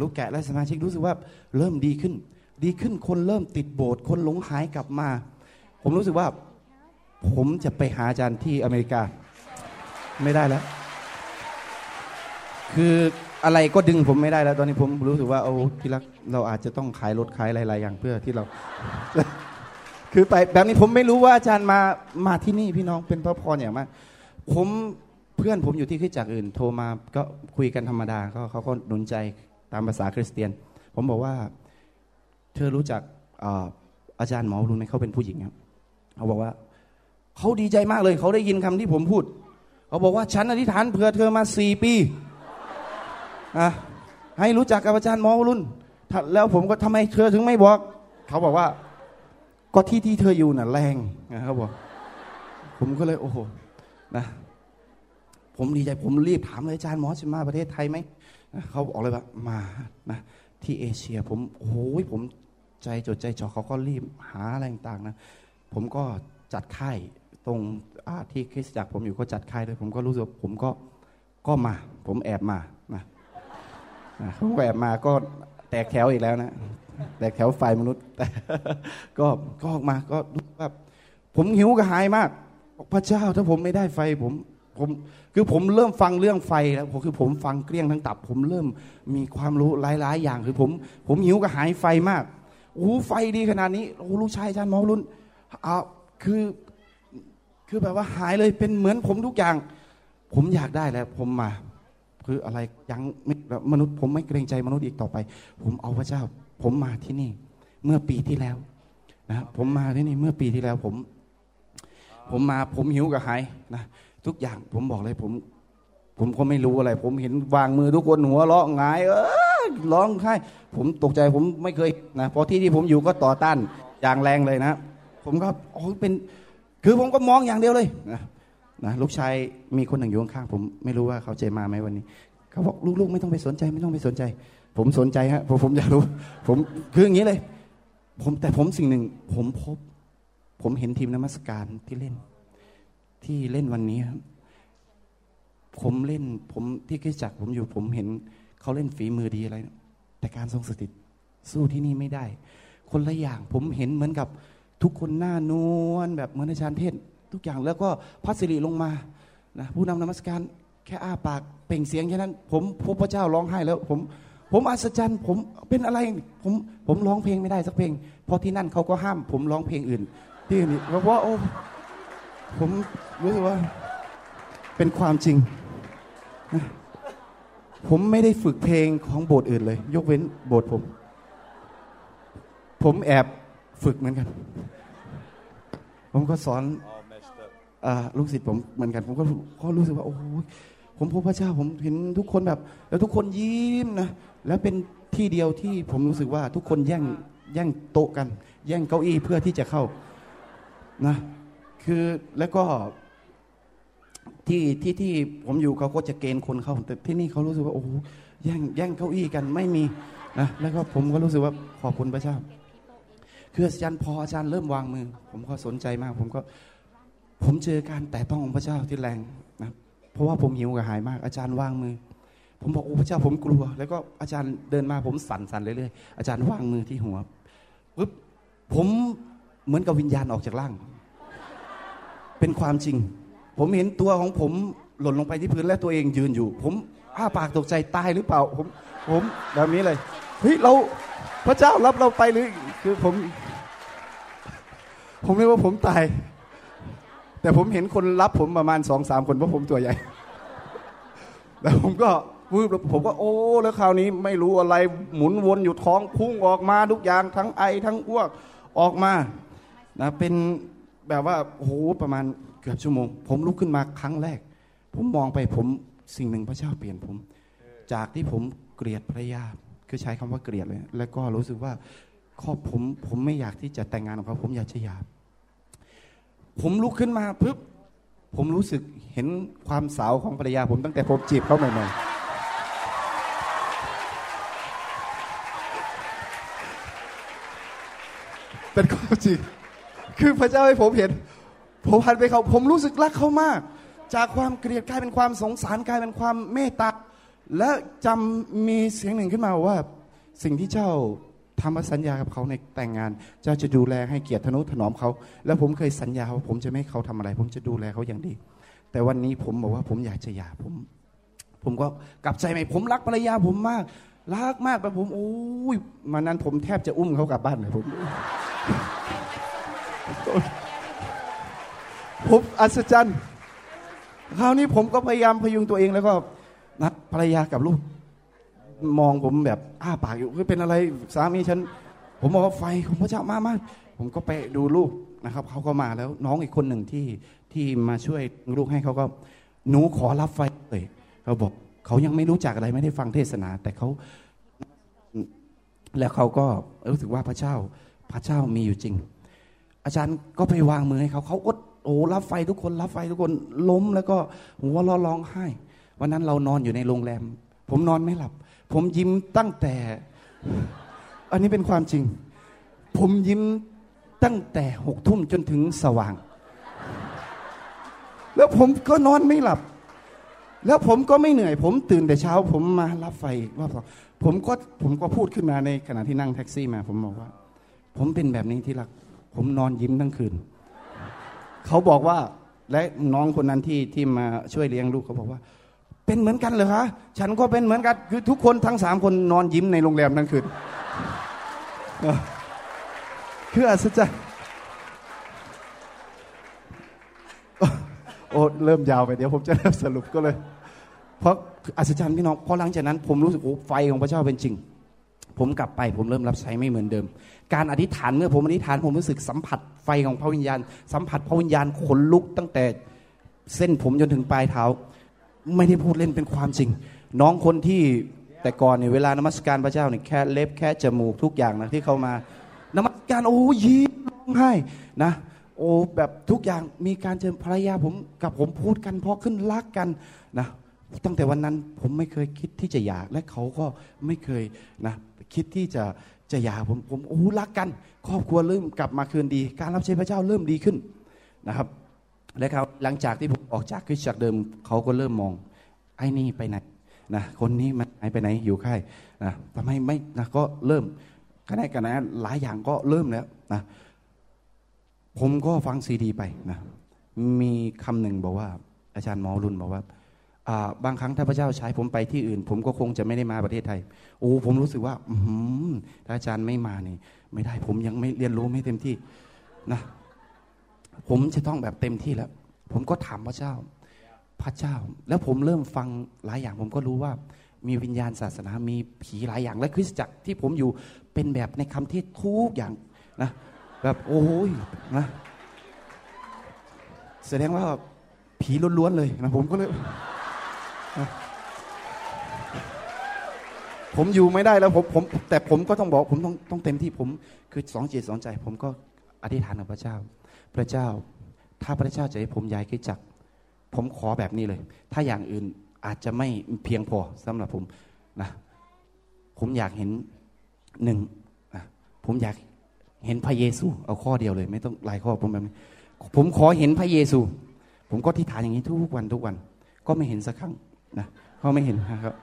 ลูกแกะและสมาชิกรู้สึกว่าเริ่มดีขึ้น ดีขึ้นคนเริ่มติดโบสถ์คนหลงหายกลับมา ผมรู้สึกว่า ผมจะไปหาอาจารย์ที่อเมริกา ไม่ได้แล้ว คืออะไรก็ดึงผมไม่ได้แล้ว ตอนนี้ผมรู้สึกว่าโอ้ที่รักเราอาจจะต้องขายรถขายหลายๆอย่างเพื่อที่เรา คือไปแบบนี้ผมไม่รู้ว่าอาจารย์มามาที่นี่พี่น้องเป็นพระพรอย่างมากผมเพื่อนผมอยู่ที่คริสตจักอื่น โทรมาก็คุยกันธรรมดาเขาเขาก็หนุนใจตามภาษาคริสเตียน ผมบอกว่า เธอรู้จักอาอาจารย์หมอรุนไหมเขาเป็นผู้หญิงครับเขาบอกว่าเขาดีใจมากเลยเขาได้ยินคำที่ผมพูดเขาบอกว่าฉันอธิษฐานเผื่อเธอมาสี่ปีอะให้รู้จักกับอาจารย์หมอรุนแล้วผมก็ทำไมเธอถึงไม่บอก เขาบอกว่า ก็ที่ที่เธออยู่น่ะแรงนะเขาบอกผมก็เลยโอ้โหนะผมดีใจผมรีบถามเลยอาจารย์หมอจะมาประเทศไทยไหมเขาบอกเลยว่ามานะที่เอเชีย ผมโอ้โหผมใจจดใจจ่อเขาก็รีบหาอะไรต่างๆนะผมก็จัดค่ายตรงที่คริสตจักรผมอยู่ก็จัดค่ายด้วยผมก็รู้สึกผมก็ก็มา ผมแอบมานะนะผมแอบมาก็แตกแถวอีกแล้วนะ แตกแถวฝ่ายมนุษย์ แต่ก็ก็ออกมาก็รู้ว่าผมหิวกระหายมากบอกพระเจ้าถ้าผมไม่ได้ไฟผมผมคือผมเริ่มฟังเรื่องไฟแล้วผมคือผมฟังเกลี้ยงทั้งตับ ผมเริ่มมีความรู้หลายๆ อย่างคือผม ผมหิวกระหายไฟมากโอ้ไฟดีขนาดนี้โอ้ลูกชายอาจารย์หมอรุ่นอ่าคือคือแบบว่าหายเลยเป็นเหมือนผมทุกอย่าง ผมอยากได้แล้ว ผมมา คืออะไรยังไม่มนุษย์ ผมไม่เกรงใจมนุษย์อีกต่อไป ผมเอาพระเจ้า ผมมาที่นี่ เมื่อปีที่แล้วนะผมมาที่นี่เมื่อปีที่แล้วผม ผมมาผมหิวกับหายนะทุกอย่างผมบอกเลยผม ผมก็ไม่รู้อะไร ผมเห็นวางมือทุกคนหัวเราะหงาย เออร้องไห้ผมตกใจผมไม่เคยนะพราะที่ที่ผมอยู่ก็ต่อต้านอย่างแรงเลยนะ ผมก็โอ้ยเป็น คือผมก็มองอย่างเดียวเลยนะนะลูกชายมีคนหนึ่งอยู่ข้างๆผมไม่รู้ว่าเขาจมาไหมวันนี้ เขาบอกลูกๆ ไม่ต้องไปสนใจ ไม่ต้องไปสนใจ ผมสนใจฮะเพราะผมอยากรู้ ผมคืออย่างนี้เลย ผมแต่ผมสิ่งหนึ่ง ผมพบ ผมเห็นทีมนมัสการที่เล่น ที่เล่นวันนี้ครับผมเล่น ผมที่คริสตจักผมอยู่ ผมเห็นเขาเล่นฝีมือดีอะไร แต่การทรงสถิตสู้ที่นี่ไม่ได้ คนละอย่างผมเห็นเหมือนกับทุกคนหน้านวลแบบเหมือนอาจารย์เทศ ทุกอย่างแล้วก็พัสริลงมานะผู้นำนมัสการแค่อ้าปากเป่งเสียงแค่นั้น ผมพบพระเจ้าร้องไห้แล้วผม ผมอัศจรรย์ผมเป็นอะไรผมผมร้องเพลงไม่ได้สักเพลง เพราะที่นั่นเขาก็ห้าม ผมร้องเพลงอื่น ที่อื่นอีกเพราะว่าโอ้ผมรู้สึกว่า เป็นความจริงนะผมไม่ได้ฝึกเพลงของโบสถ์อื่นเลย ยกเว้นโบสถ์ผม ผมแอบฝึกเหมือนกัน ผมก็สอนอาลูกศิษย์ผมเหมือนกัน ผมก็ก็รู้สึกว่าโอ้โห ผมพบพระเจ้าผมเห็นทุกคนแบบ แล้วทุกคนยิ้มนะแล้วเป็นที่เดียวที่ผมรู้สึกว่าทุกคนแย่งแย่งโต๊ะกัน แย่งเก้าอี้เพื่อที่จะเข้านะคือแล้วก็ที่ที่ที่ผมอยู่เขาก็จะเกณฑ์คนเข้าแต่ที่นี่เขารู้สึกว่าโอ้โหแย่งแย่งเก้าอี้กันไม่มีนะแล้วก็ผมก็รู้สึกว่าขอบคุณพระเจ้าคืออาจารย์พออาจารย์เริ่มวางมือ ผมก็สนใจมาก ผมก็ ผมเจอการแต่ต้องของพระเจ้าที่แรง เพราะว่าผมหิวกระหายมาก อาจารย์วางมือ ผมบอกโอ้พระเจ้าผมกลัว แล้วก็อาจารย์เดินมาผมสั่นสั่นเรื่อยๆอาจารย์วางมือที่หัวปุ๊บผมเหมือนกับวิญญาณออกจากร่าง เป็นความจริง ผมเห็นตัวของผมหล่นลงไปที่พื้นและตัวเองยืนอยู่ ผมอ้าปากตกใจตายหรือเปล่า ผม ผมแบบนี้เลยเฮ้ยเราพระเจ้ารับเราไปหรือคือผม ผมไม่ว่าผมตาย แต่ผมเห็นคนรับผมประมาณสองสามคนเพราะผมตัวใหญ่ แล้วผมก็วืบแล้วผมก็โอ้แล้วคราวนี้ไม่รู้อะไรหมุนวนอยู่ท้องพุ่งออกมาทุกอย่างทั้งไอทั้งอ้วกออกมานะเป็นแบบว่าโอ้โหประมาณเกือบชั่วโมง ผมลุกขึ้นมาครั้งแรก ผมมองไปผมสิ่งหนึ่งพระเจ้าเปลี่ยนผม จากที่ผมเกลียดภรรยาคือใช้คำว่าเกลียดเลย แล้วก็รู้สึกว่าครอบผมผมไม่อยากที่จะแต่งงานกับเขาผมอยากจะหย่า ผมลุกขึ้นมาปุ๊บผมรู้สึกเห็นความสาวของภรรยาผมตั้งแต่ผมจีบเขาใหม่ๆเป็นความจริงคือพระเจ้าให้ผมเห็น ผมหันไปเขาผมรู้สึกรักเขามาก จากความเกลียดกลายเป็นความสงสารกลายเป็นความเมตตาและจำมีเสียงหนึ่งขึ้นมาว่า สิ่งที่เจ้า ทำสัญญากับเขาในแต่งงาน เจ้าจะดูแลให้เกียรติทนุถนอมเขา แล้วผมเคยสัญญาว่าผมจะไม่ให้เขาทำอะไร ผมจะดูแลเขาอย่างดี แต่วันนี้ผมบอกว่าผมอยากจะหย่าผม ผมก็กลับใจใหม่ผมรักภรรยาผมมากรักมากแบบผมโอ้ยมานั้นผมแทบจะอุ้มเขากลับบ้านเลยผมผมอัศจรรย์คราวนี้ผมก็พยายามพยุงตัวเองแล้วก็นัดภรรยากับลูก มองผมแบบอ้าปากอยู่คือเป็นอะไรสามีฉัน ผมบอกว่าไฟของพระเจ้ามามาผมก็ไปดูลูกนะครับเขาก็มาแล้วน้องอีกคนหนึ่งที่ที่มาช่วยลูกให้เขาก็หนูขอรับไฟเลยเขาบอกเขายังไม่รู้จักอะไรไม่ได้ฟังเทศนา แต่เขาแล้วเขาก็รู้สึกว่าพระเจ้าพระเจ้ามีอยู่จริง อาจารย์ก็ไปวางมือให้เขาเขาอดโอ้รับไฟทุกคนรับไฟทุกคนล้มแล้วก็หัวเราะร้องไห้วันนั้นเรานอนอยู่ในโรงแรม ผมนอนไม่หลับ ผมยิ้มตั้งแต่ อันนี้เป็นความจริง ผมยิ้มตั้งแต่หกทุ่มจนถึงสว่าง แล้วผมก็นอนไม่หลับ แล้วผมก็ไม่เหนื่อย ผมตื่นแต่เช้า ผมมารับไฟรอบสองผมก็ผมก็พูดขึ้นมาในขณะที่นั่งแท็กซี่มา ผมบอกว่า ผมเป็นแบบนี้ที่รัก ผมนอนยิ้มทั้งคืน เขาบอกว่าและน้องคนนั้นที่ที่มาช่วยเลี้ยงลูกเขาบอกว่า เป็นเหมือนกันเหรอคะฉันก็เป็นเหมือนกันคือทุกคนทั้งสามคนนอนยิ้มในโรงแรมทั้งคืนคืออัศจรรย์โอ้เริ่มยาวไปเดี๋ยวผมจะเริ่มสรุปก็เลย เพราะอัศจรรย์พี่น้องพอหลังจากนั้น ผมรู้สึกโอ้ไฟของพระเจ้าเป็นจริง ผมกลับไปผมเริ่มรับใช้ไม่เหมือนเดิม การอธิษฐานเมื่อผมอธิษฐานผมรู้สึกสัมผัสไฟของพระวิญญาณ สัมผัสพระวิญญาณขนลุกตั้งแต่เส้นผมจนถึงปลายเท้า ไม่ได้พูดเล่นเป็นความจริง น้องคนที่แต่ก่อนเนี่ยเวลานมัสการพระเจ้าเนี่ยแค่เล็บแค่จมูกทุกอย่างนะที่เขามานมัสการโอ้ยิ้มร้องไห้นะโอ้แบบทุกอย่างมีการเจอภรรยาผมกับผมพูดกันเพราะขึ้นรักกันนะตั้งแต่วันนั้นผมไม่เคยคิดที่จะหย่าและเขาก็ไม่เคยนะคิดที่จะจะหย่าผมผมโอ้รักกัน ครอบครัวเริ่มกลับมาคืนดี การรับใช้พระเจ้าเริ่มดีขึ้นนะครับ และเขาหลังจากที่ผมออกจากคริสตจักรเดิมเขาก็เริ่มมอง ไอ้นี่ไปไหนนะคนนี้มันหายไปไหนอยู่ค่ายนะทำไมไม่นะก็เริ่มขณะกันนะหลายอย่างก็เริ่มแล้วนะผมก็ฟังซีดีไปนะมีคำหนึ่งบอกว่า อาจารย์หมอรุนบอกว่าบางครั้งถ้าพระเจ้าใช้ผมไปที่อื่น ผมก็คงจะไม่ได้มาประเทศไทย โอ้ผมรู้สึกว่าอถ้าอาจารย์ไม่มานี่ ไม่ได้ผมยังไม่เรียนรู้ไม่เต็มที่นะ ผมจะต้องแบบเต็มที่แล้ว ผมก็ถามพระเจ้า พระเจ้า แล้วผมเริ่มฟังหลายอย่างผมก็รู้ว่า มีวิญญาณศาสนา มีผีหลายอย่าง และคริสตจักรที่ผมอยู่เป็นแบบในคำเทศทุกอย่างนะแบบโอ้ยนะแสดงว่าผีล้วนๆเลยนะผมก็เลยนะผมอยู่ไม่ได้แล้วผมผมแต่ผมก็ต้องบอกผมต้องต้องเต็มที่ผมคือสองจิตสองใจ ผมก็อธิษฐานกับพระเจ้า พระเจ้า ถ้าพระเจ้าจะให้ผมย้ายคริสตจัก ผมขอแบบนี้เลย ถ้าอย่างอื่นอาจจะไม่เพียงพอสำหรับผมนะผมอยากเห็นหนึ่งนะผมอยากเห็นพระเยซู เอาข้อเดียวเลย ไม่ต้องหลายข้อผมแบบนี้ ผมขอเห็นพระเยซู ผมก็ที่ฐานอย่างนี้ทุกวันทุกวัน ก็ไม่เห็นสักครั้งนะเขาไม่เห็นนะครับ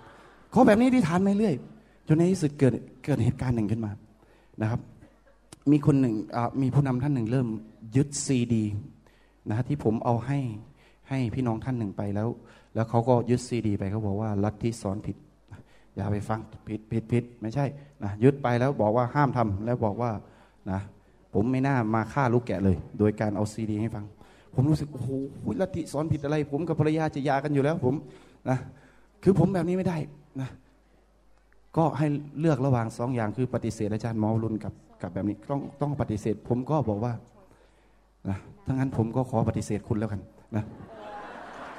ขอแบบนี้ที่ฐานไมาเรื่อยจนในที่สุดเกิดเกิดเหตุการณ์หนึ่งขึ้นมานะครับ มีคนหนึ่งมีผู้นำท่านหนึ่งเริ่มยึดซีดีนะที่ผมเอาให้ให้พี่น้องท่านหนึ่งไปแล้ว แล้วเขาก็ยึดซีดี ไปเขาบอกว่าลัทธิสอนผิด อย่าไปฟังผิดผิดผิดไม่ใช่นะยึดไปแล้วบอกว่าห้ามทำแล้วบอกว่านะผมไม่น่ามาฆ่าลูกแกะเลย โดยการเอาซีดี ให้ฟัง ผมรู้สึกโอ้โหลัทธิสอนผิดอะไร ผมกับภรรยาจะยากันอยู่แล้วผมนะคือผมแบบนี้ไม่ได้นะก็ให้เลือกระหว่างสองอย่างคือปฏิเสธอาจารย์มอรุนกับ กับแบบนี้ต้องต้องปฏิเสธ ผมก็บอกว่านะถ้างั้นผมก็ขอปฏิเสธคุณแล้วกันนะ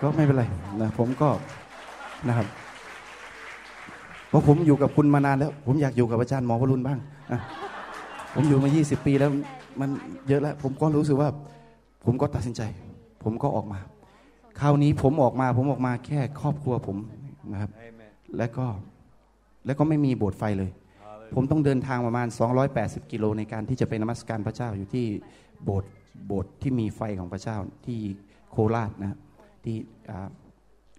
ก็ไม่เป็นไรนะผมก็นะครับเพราะผมอยู่กับคุณมานานแล้ว ผมอยากอยู่กับอาจารย์หมอวรุณบ้างนะผมอยู่มา 20 ปีแล้วมันเยอะแล้ว ผมก็รู้สึกว่า ผมก็ตัดสินใจ ผมก็ออกมา คราวนี้ผมออกมา ผมออกมาแค่ครอบครัวผมนะครับ แล้วก็ แล้วก็ไม่มีโบสถ์ไฟเลย ผมต้องเดินทางประมาณ 280 กิโลในการที่จะไปนมัสการพระเจ้าอยู่ที่โบสถ์โบสถ์ที่มีไฟของพระเจ้าที่โคราชนะที่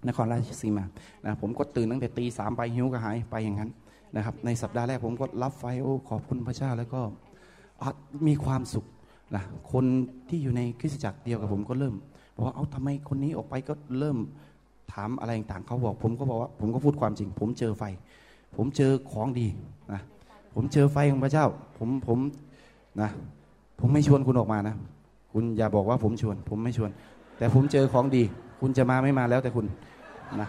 นครราชสีมานะผมก็ตื่นตั้งแต่ตีสามไปหิวกระหายไปอย่างนั้นนะครับ ในสัปดาห์แรกผมก็รับไฟโอ้ขอบคุณพระเจ้าแล้วก็มีความสุขนะคนที่อยู่ในคริสตจักรเดียวกับผมก็เริ่มบอกว่าเอาทำไมคนนี้ออกไปก็เริ่มถามอะไรต่างเขาบอก ผมก็บอกว่าผมก็พูดความจริง ผมเจอไฟ ผมเจอของดีนะ ผมเจอไฟของพระเจ้า ผมผมนะ ผมไม่ชวนคุณออกมานะคุณอย่าบอกว่าผมชวน ผมไม่ชวน แต่ผมเจอของดี คุณจะมาไม่มาแล้วแต่คุณนะ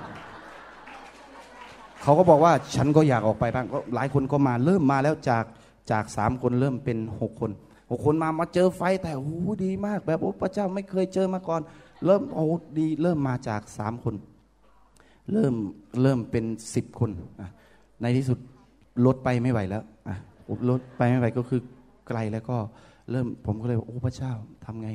เขาก็บอกว่าฉันก็อยากออกไปบ้างก็หลายคนก็มาเริ่มมาแล้วจากจากสามคนเริ่มเป็นหกคนหกคนมามาเจอไฟแต่โอ้ดีมาก แบบโอ้พระเจ้าไม่เคยเจอมาก่อน เริ่มโอ้ดีเริ่มมาจากสามคน เริ่มเริ่มเป็นสิบคน ในที่สุดลดไปไม่ไหวแล้ว ลดไปไม่ไหวก็คือไกลแล้วก็เริ่มผมก็เลยโอ้พระเจ้าทำไง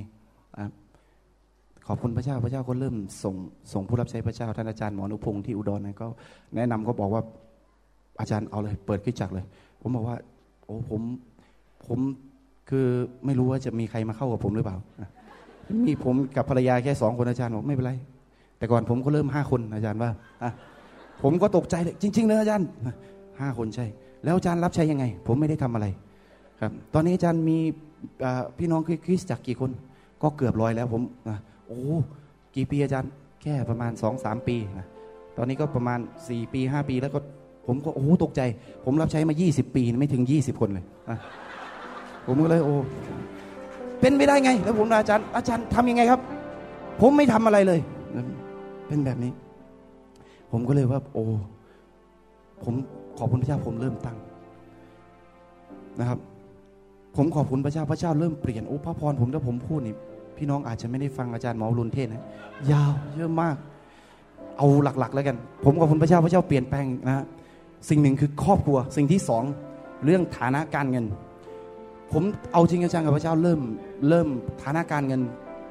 ขอบคุณพระเจ้าพระเจ้าก็เริ่มส่งส่งผู้รับใช้พระเจ้าท่านอาจารย์หมอนุพงศ์ที่อุดรนะก็แนะนำก็บอกว่าอาจารย์เอาเลย เปิดขึ้นจักเลย ผมบอกว่า โอ้ผมผมคือไม่รู้ว่าจะมีใครมาเข้ากับผมหรือเปล่า มีผมกับภรรยาแค่สองคนอาจารย์บอกไม่เป็นไร แต่ก่อนผมก็เริ่มห้าคนอาจารย์ว่าผมก็ตกใจเลยจริง ๆ เลยอาจารย์ห้าคนใช่ แล้วอาจารย์รับใช้ยังไง ผมไม่ได้ทำอะไรครับ ตอนนี้อาจารย์มีพี่น้องคริสจักกี่คน ก็เกือบร้อยแล้วผมโอ้กี่ปีอาจารย์แค่ประมาณสองสามปีนะตอนนี้ก็ประมาณสี่ปีห้าปีแล้วก็ผมก็โอ้ตกใจ ผมรับใช้มายี่สิบปีไม่ถึงยี่สิบคนเลยนะผมก็เลยโอ้เป็นไปได้ไง แล้วผมอาจารย์ อาจารย์ทำยังไงครับ ผมไม่ทำอะไรเลย เป็นแบบนี้ ผมก็เลยว่า โอ้ผม ขอบคุณพระเจ้าผมเริ่มตั้งนะครับ ผมขอบคุณพระเจ้าพระเจ้าเริ่มเปลี่ยนโอ้พระพรผมถ้าผมพูดนี่พี่น้องอาจจะไม่ได้ฟังอาจารย์หมอรุนเทศนะยาวเยอะมาก เอาหลักๆ แล้วกัน ผมขอบคุณพระเจ้าพระเจ้าเปลี่ยนแปลงนะสิ่งหนึ่งคือครอบครัว สิ่งที่สองเรื่องฐานะการเงิน ผมเอาจริงจังกับพระเจ้าเริ่มเริ่มฐานะการเงิน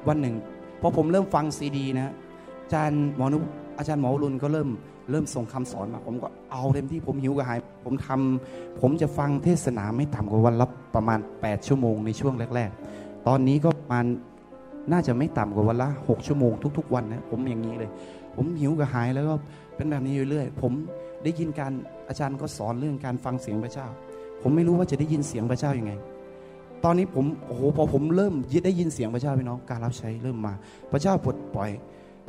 วันหนึ่งพอผมเริ่มฟังซีดีนะอาจารย์หมอนุอาจารย์หมอรุนก็เริ่ม เริ่มส่งคำสอนมา ผมก็เอาเต็มที่ผมหิวกระหาย ผมทำผมจะฟังเทศนาไม่ต่ำกว่าวันละประมาณ 8 ชั่วโมงในช่วงแรก ๆ ตอนนี้ก็ประมาณน่าจะไม่ต่ำกว่าวันละหกชั่วโมงทุก ๆ วันนะผมอย่างนี้เลย ผมหิวกระหายแล้วก็เป็นแบบนี้เรื่อยๆผมได้ยินการอาจารย์ก็สอนเรื่องการฟังเสียงพระเจ้า ผมไม่รู้ว่าจะได้ยินเสียงพระเจ้ายัางไง ตอนนี้ผมโอ้โหพอผมเริ่มได้ยินเสียงพระเจ้าพี่น้องการรับใช้เริ่มมา พระเจ้าปลดปล่อย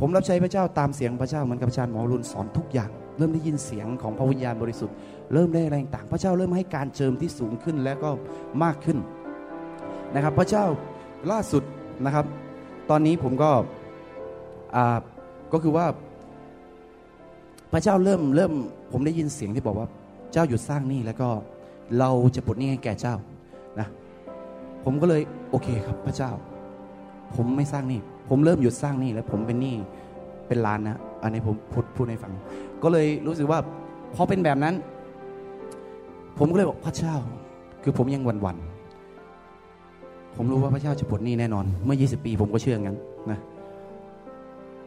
ผมรับใช้พระเจ้าตามเสียงพระเจ้าเหมือนกับอาจารย์หมอรุนสอนทุกอย่าง เริ่มได้ยินเสียงของพระวิญญาณบริสุทธิ์เริ่มได้อะไรต่างพระเจ้าเริ่มให้การเจิมที่สูงขึ้นและก็มากขึ้นนะครับ พระเจ้าล่าสุดนะครับ ตอนนี้ผมก็ก็คือว่า พระเจ้าเริ่มเริ่มผมได้ยินเสียงที่บอกว่าเจ้าหยุดสร้างนี่แล้วก็เราจะปลดหนี้ให้แก่เจ้านะผมก็เลยโอเคครับพระเจ้า ผมไม่สร้างนี่ ผมเริ่มหยุดสร้างนี่แล้วผมเป็นหนี้เป็นล้านนะอันนี้ผมพูดพูดให้ฟัง ก็เลยรู้สึกว่าพอเป็นแบบนั้น ผมก็เลยบอกพระเจ้า คือผมยังวันวันผมรู้ว่าพระเจ้าจะปลดหนี้แน่นอน เมื่อ 20 ปีผมก็เชื่องั้นนะ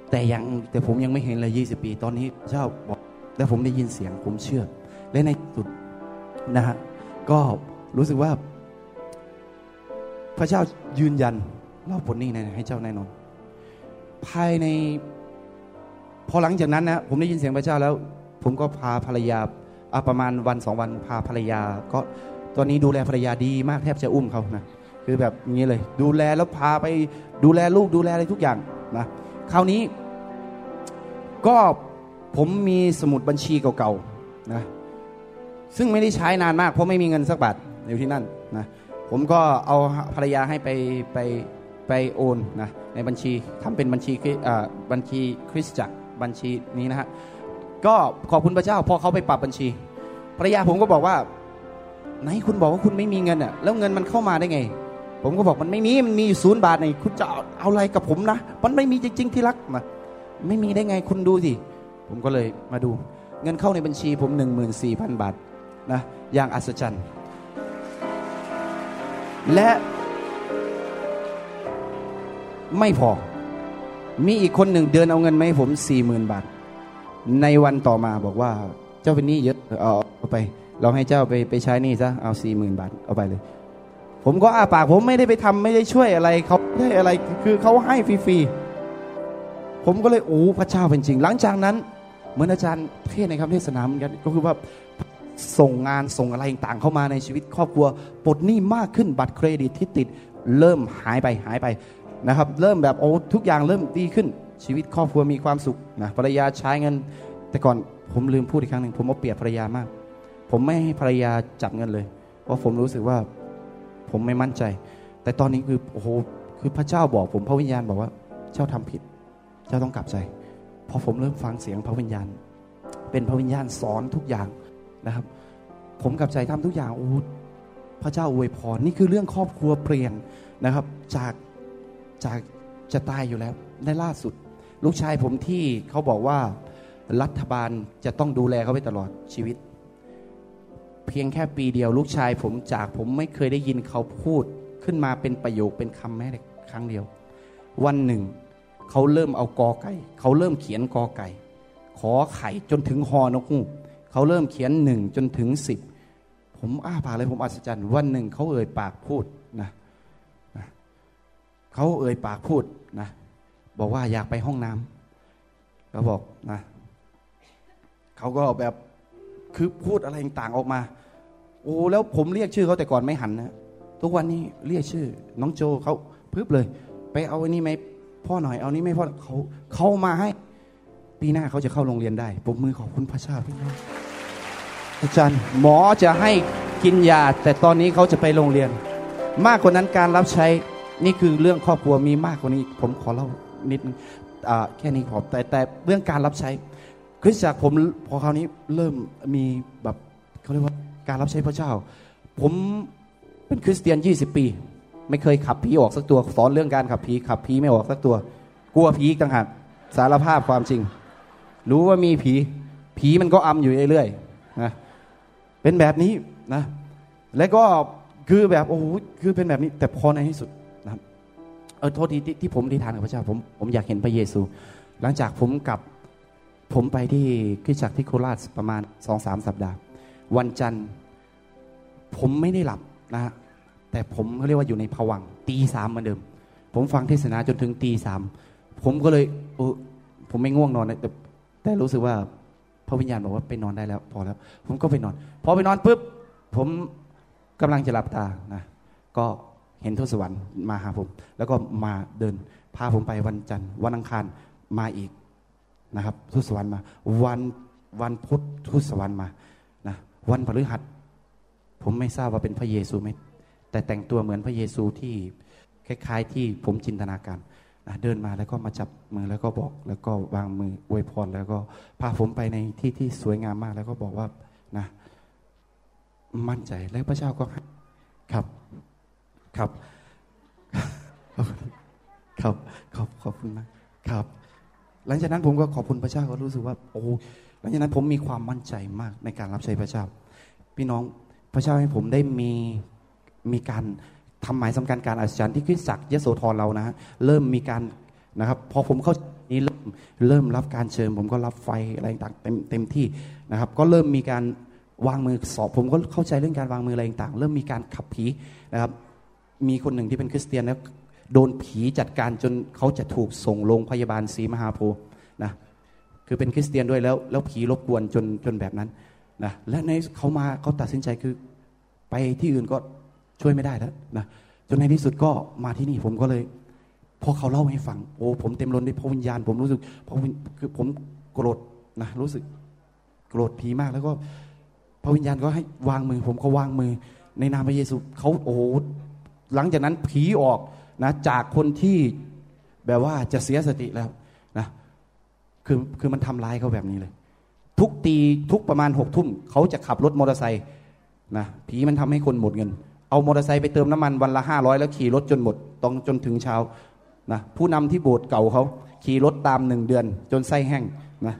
แต่ยังแต่ผมยังไม่เห็นเลย 20 ปี ตอนนี้พระเจ้าบอกแล้วผมได้ยินเสียงผมเชื่อ และในสุดนะฮะก็รู้สึกว่า พระเจ้ายืนยันเราปลดหนี้ให้เจ้าแน่นอน ภายใน พอหลังจากนั้นนะผมได้ยินเสียงพระเจ้าแล้ว ผมก็พาภรรยาประมาณวันสองวันพาภรรยา ก็ตอนนี้ดูแลภรรยาดีมากแทบจะอุ้มเขานะคือแบบนี้เลย ดูแลแล้วพาไปดูแลลูกดูแลอะไรทุกอย่างนะคราวนี้ก็ผมมีสมุดบัญชีเก่าๆนะซึ่งไม่ได้ใช้นานมากเพราะไม่มีเงินสักบาทอยู่ที่นั่นนะผมก็เอาภรรยาให้ไปไปไปโอนนะ ในบัญชีทำเป็นบัญชีบัญชีคริสตจักรบัญชีนี้นะฮะก็ขอบคุณพระเจ้าพอเขาไปปรับบัญชีภรรยาผมก็บอกว่าไหนคุณบอกว่าคุณไม่มีเงินอะแล้วเงินมันเข้ามาได้ไง ผมก็บอกมันไม่มีมันมีอยู่ศูนย์บาทในคุณจะเอาอะไรกับผมนะมันไม่มีจริง ๆ ที่รักมาไม่มีได้ไงคุณดูสิผมก็เลยมาดู เงินเข้าในบัญชีผมหนึ่งหมื่นสี่พันบาทนะอย่างอัศจรรย์ และ ไม่พอ มีอีกคนหนึ่งเดินเอาเงินมาให้ผมสี่หมื่นบาท ในวันต่อมาบอกว่า เจ้าเป็นหนี้เยอะเอาเอาไป เราให้เจ้าไปไปใช้หนี้ซะเอาสี่หมื่นบาทเอาไปเลย ผมก็อาปากผมไม่ได้ไปทำไม่ได้ช่วยอะไรเขาได้อะไรคือเขาให้ฟรีๆผมก็เลยโอ้พระเจ้าเป็นจริง หลังจากนั้น เหมือนอาจารย์เทศในคำเทศนาเหมือนกันก็คือว่าส่งงานส่งอะไรต่างเข้ามาในชีวิตครอบครัวปลดหนี้มากขึ้นบัตรเครดิตที่ติดเริ่มหายไปหายไป นะครับเริ่มแบบโอ้ทุกอย่างเริ่มดีขึ้น ชีวิตครอบครัวมีความสุขนะภรรยาใช้เงิน แต่ก่อนผมลืมพูดอีกครั้งหนึ่งผมเอาเปรียบภรรยามาก ผมไม่ให้ภรรยาจับเงินเลย เพราะผมรู้สึกว่าผมไม่มั่นใจ แต่ตอนนี้คือโอ้โหคือพระเจ้าบอกผมพระวิญญาณบอกว่าเจ้าทำผิด เจ้าต้องกลับใจพอผมเริ่มฟังเสียงพระวิญญาณ เป็นพระวิญญาณสอนทุกอย่างนะครับ ผมกลับใจทำทุกอย่างโอ้พระเจ้าอวยพรนี่คือเรื่องครอบครัวเปลี่ยนนะครับ จาก จากจะตายอยู่แล้ว ในล่าสุด ลูกชายผมที่เขาบอกว่ารัฐบาลจะต้องดูแลเขาไปตลอดชีวิต เพียงแค่ปีเดียว ลูกชายผมจากผมไม่เคยได้ยินเขาพูดขึ้นมาเป็นประโยคเป็นคำแม้แต่ครั้งเดียว วันหนึ่ง เขาเริ่มเอากอไก่เขาเริ่มเขียนกอไก่ ขอไข่จนถึงฮอนกฮูกเขาเริ่มเขียนหนึ่งจนถึงสิบผมอ้าปากเลยผมอัศจรรย์ วันหนึ่งเขาเอ่ยปากพูด เขาเอ่ยปากพูดนะบอกว่าอยากไปห้องน้ำเขาบอกนะเขาก็แบบคือพูดอะไรต่างออกมา โอ้แล้วผมเรียกชื่อเขาแต่ก่อนไม่หันนะทุกวันนี้เรียกชื่อ น้องโจเขาพึบเลย ไปเอาอันนี้ไหมพ่อหน่อยเอานี้ไหมพ่อเขาเขามาให้ ปีหน้าเขาจะเข้าโรงเรียนได้ปรบมือขอบคุณพระเจ้าพี่น้องอาจารย์หมอจะให้กินยาแต่ตอนนี้เขาจะไปโรงเรียน มากกว่านั้นการรับใช้ นี่คือเรื่องครอบครัวมีมากกว่านี้ ผมขอเล่านิดนึงแค่นี้พอแต่แต่เรื่องการรับใช้คริสตจักรผมพอคราวนี้เริ่มมีแบบเขาเรียกว่าการรับใช้พระเจ้า ผมเป็นคริสเตียน 20 ปี ไม่เคยขับผีออกสักตัวสอนเรื่องการขับผีขับผีไม่ออกสักตัว กลัวผีต่างหากสารภาพความจริง รู้ว่ามีผี ผีมันก็อำอยู่เรื่อยๆนะเป็นแบบนี้นะ แล้วก็คือแบบโอ้โหคือเป็นแบบนี้ แต่พอในที่สุด เออโทษทีที่ที่ผมที่ทานกับพระเจ้าผมผมอยากเห็นพระเยซู หลังจากผมกลับผมไปที่คริสตจักรที่โคราชประมาณสองสามสัปดาห์ วันจันทร์ ผมไม่ได้หลับนะฮะแต่ผมเขาเรียกว่าอยู่ในผวังตีสามเหมือนเดิม ผมฟังเทศนาจนถึงตีสามผมก็เลยเออผมไม่ง่วงนอนนะแต่แต่รู้สึกว่าพระวิญญาณบอกว่าไปนอนได้แล้ว พอแล้ว ผมก็ไปนอน พอไปนอนปุ๊บผมกำลังจะหลับตานะก็ เห็นทูตสวรรค์มาหาผม แล้วก็มาเดินพาผมไปวันจันทร์วันอังคารมาอีกนะครับทูตสวรรค์มา วันวันพุธทูตสวรรค์มานะวันพฤหัส ผมไม่ทราบว่าเป็นพระเยซูไหมแต่แต่งตัวเหมือนพระเยซูที่คล้ายๆ ที่ผมจินตนาการนะเดินมาแล้วก็มาจับมือแล้วก็บอกแล้วก็วางมืออวยพรแล้วก็พาผมไปในที่ที่สวยงามมาก แล้วก็บอกว่านะ มั่นใจแล้วพระเจ้าก็ให้ครับ ครับ ครับ ขอบขอบคุณมากครับ หลังจากนั้นผมก็ขอบคุณพระเจ้าก็รู้สึกว่า โอ้หลังจากนั้นผมมีความมั่นใจมากในการรับใช้พระเจ้า พี่น้องพระเจ้าให้ผมได้มีมีการทำหมายสำคัญการอัศจรรย์ที่คริสตจักรยโสธรเรานะฮะเริ่มมีการนะครับ พอผมเข้านี้เริ่มเริ่มรับการเชิญ ผมก็รับไฟอะไรต่างเต็มเต็มที่นะครับ ก็เริ่มมีการวางมือสอบ ผมก็เข้าใจเรื่องการวางมืออะไรต่างเริ่มมีการขับผีนะครับ มีคนหนึ่งที่เป็นคริสเตียนแล้วโดนผีจัดการจนเขาจะถูกส่งโรงพยาบาลศรีมหาโพธิ์นะคือเป็นคริสเตียนด้วยแล้ว แล้วผีรบกวนจนจนแบบนั้นนะและในเขามาเขาตัดสินใจคือไปที่อื่นก็ช่วยไม่ได้แล้วนะจนในที่สุดก็มาที่นี่ผมก็เลยพอเขาเล่าให้ฟังโอ้ผมเต็มล้นด้วยพระวิญญาณ ผมรู้สึกพระวิญคือผมโกรธนะรู้สึกโกรธผีมากแล้วก็พระวิญญาณก็ให้วางมือ ผมก็วางมือ ในนามพระเยซูเขาโอ้ หลังจากนั้นผีออกนะจากคนที่แบบว่าจะเสียสติแล้วนะคือคือมันทำร้ายเขาแบบนี้เลย ทุกตีทุกประมาณหกทุ่มเขาจะขับรถมอเตอร์ไซค์นะผีมันทำให้คนหมดเงิน เอามอเตอร์ไซค์ไปเติมน้ำมันวันละห้าร้อยแล้วขี่รถจนหมดต้องจนถึงเช้านะผู้นำที่โบสถ์เก่าเขาขี่รถตามหนึ่งเดือน จนไส้แห้งนะ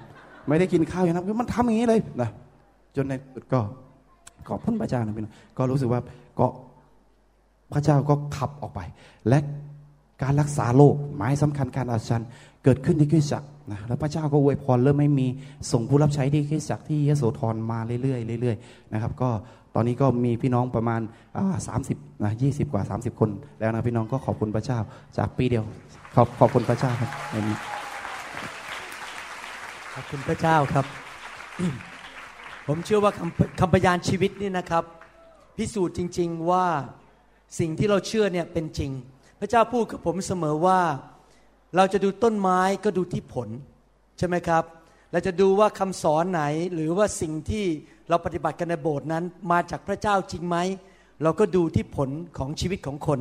ไม่ได้กินข้าวอย่างนั้นคือมันทำอย่างนี้เลยนะจนในสุดก็ขอบคุณพระเจ้านะพี่น้องก็รู้สึกว่าก็ พระเจ้าก็ขับออกไป และการรักษาโรคหมายสำคัญการอัศจรรย์เกิดขึ้นในคริสตจักรนะแล้วพระเจ้าก็อวยพรเริ่มไม่มีส่งผู้รับใช้ที่คริสตจักรที่ยโสธรมาเรื่อยๆเรื่อยๆนะครับก็ตอนนี้ก็มีพี่น้องประมาณสามสิบนะยี่สิบกว่า 30 คน แล้วนะพี่น้องก็ขอบคุณพระเจ้า จากปีเดียว ขอบขอบคุณพระเจ้าครับในนี้ขอบคุณพระเจ้าครับ ผมเชื่อว่าคำคำพยานชีวิตนี่นะครับ พิสูจน์จริง ๆว่า สิ่งที่เราเชื่อเนี่ยเป็นจริง พระเจ้าพูดกับผมเสมอว่า เราจะดูต้นไม้ก็ดูที่ผล ใช่ไหมครับเราจะดูว่าคำสอนไหนหรือว่าสิ่งที่เราปฏิบัติกันในโบสถ์นั้น มาจากพระเจ้าจริงไหม เราก็ดูที่ผลของชีวิตของคน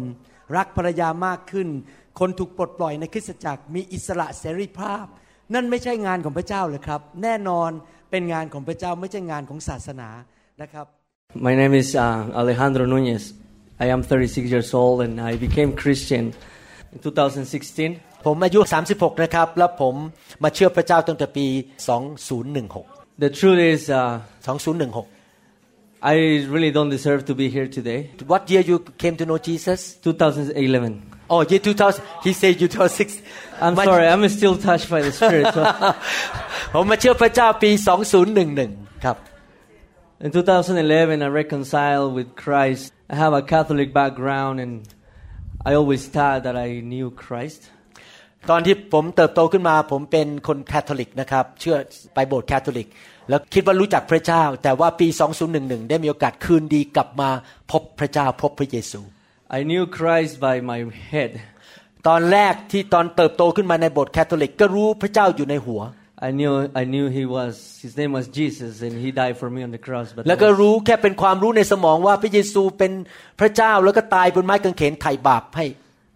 รักภรรยามากขึ้น คนถูกปลดปล่อยในคริสตจักรมีอิสระเสรีภาพ นั่นไม่ใช่งานของพระเจ้าเลยครับ แน่นอนเป็นงานของพระเจ้าไม่ใช่งานของศาสนานะครับ My name is uh, Alejandro Nunez. I am 36 years old and I became Christian in 2016. ผมอายุ 36 นะครับ แล้วผมมาเชื่อพระเจ้าตั้งแต่ปี 2016 The truth is, uh, 2016 I really don't deserve to be here today. What year you came to know Jesus 2011. Oh year 2000 He said you 2006 I'm My- sorry, I'm still touched by the Spirit. So ผมมาเชื่อพระเจ้าปี 2011 ครับ in 2011, I reconciled with Christ. I have a Catholic background and I always thought that I knew Christ. ตอนที่ผมเติบโตขึ้นมาผมเป็นคนแคทอลิกนะครับ เชื่อไปโบสถ์แคทอลิก แล้วคิดว่ารู้จักพระเจ้า แต่ว่าปี 2011 ได้มีโอกาสคืนดีกลับมาพบพระเจ้าพบพระเยซู I knew Christ by my head. ตอนแรกที่ตอนเติบโตขึ้นมาในโบสถ์แคทอลิก ก็รู้พระเจ้าอยู่ในหัว I knew I knew he was his name was Jesus and he died for me on the cross. But แล้วก็รู้แค่เป็นความรู้ในสมองว่าพระเยซูเป็นพระเจ้าแล้วก็ตายบนไม้กางเขนไถ่บาปให้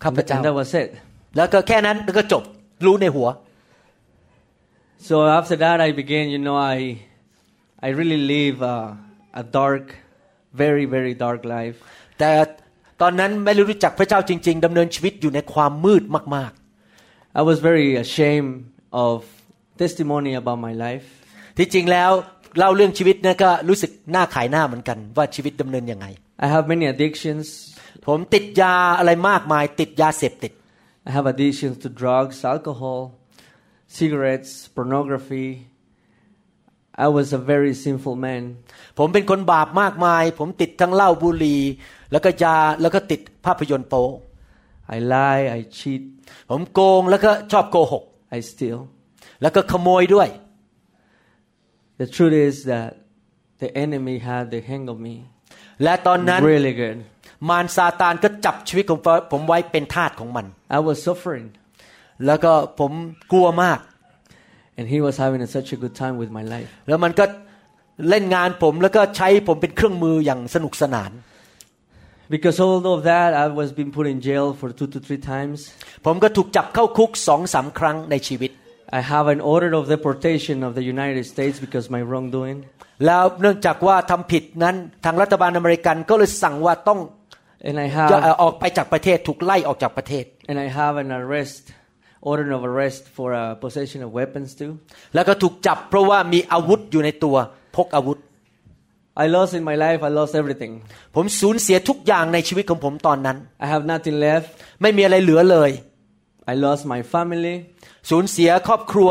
ข้าพเจ้า and that was it. แล้วก็แค่นั้นแล้วก็จบรู้ในหัว So after that, I began. You know, I I really live uh, a dark, very very dark life. แต่ตอนนั้นไม่ได้รู้จักพระเจ้าจริง ๆดำเนินชีวิตอยู่ในความมืดมาก I was very ashamed of testimony about my life. ๆที่จริงแล้วเล่าเรื่องชีวิตเนะก็รู้สึกหน้าขายหน้าเหมือนกันว่าชีวิตดำเนินยังไง I have many addictions. ผมติดยาอะไรมากมายติดยาเสพติด I have addictions to drugs, alcohol, cigarettes, pornography. I was a very sinful man. ผมเป็นคนบาปมากมาย ผมติดทั้งเหล้าบุหรี่แล้วก็ยาแล้วก็ติดภาพยนตร์โป๊ I lie, I cheat, ผมโกงแล้วก็ชอบโกหก I steal. แล้วก็ขโมยด้วย The truth is that the enemy had the hang of me และตอนนั้น really good. มารซาตานก็จับชีวิตของผมไว้เป็นทาสของมัน I was suffering, แล้วก็ผมกลัวมาก and he was having such a good time with my life. แล้วมันก็เล่นงานผมแล้วก็ใช้ผมเป็นเครื่องมืออย่างสนุกสนาน Because all of that, I was being put in jail for two to three times. ผมก็ถูกจับเข้าคุกสองสามครั้งในชีวิต I have an order of deportation of the United States because my wrongdoing. แล้วเนื่องจากว่าทำผิดนั้นทางรัฐบาลอเมริกันก็เลยสั่งว่าต้อง And I จะ have ออกไปจากประเทศถูกไล่ออกจากประเทศ and I have an arrest, order of arrest for uh, possession of weapons too. แล้วก็ถูกจับเพราะว่ามีอาวุธอยู่ในตัวพกอาวุธ I lost in my life. I lost everything. ผมสูญเสียทุกอย่างในชีวิตของผมตอนนั้น I have nothing left. ไม่มีอะไรเหลือเลย I lost my family สูญเสียครอบครัว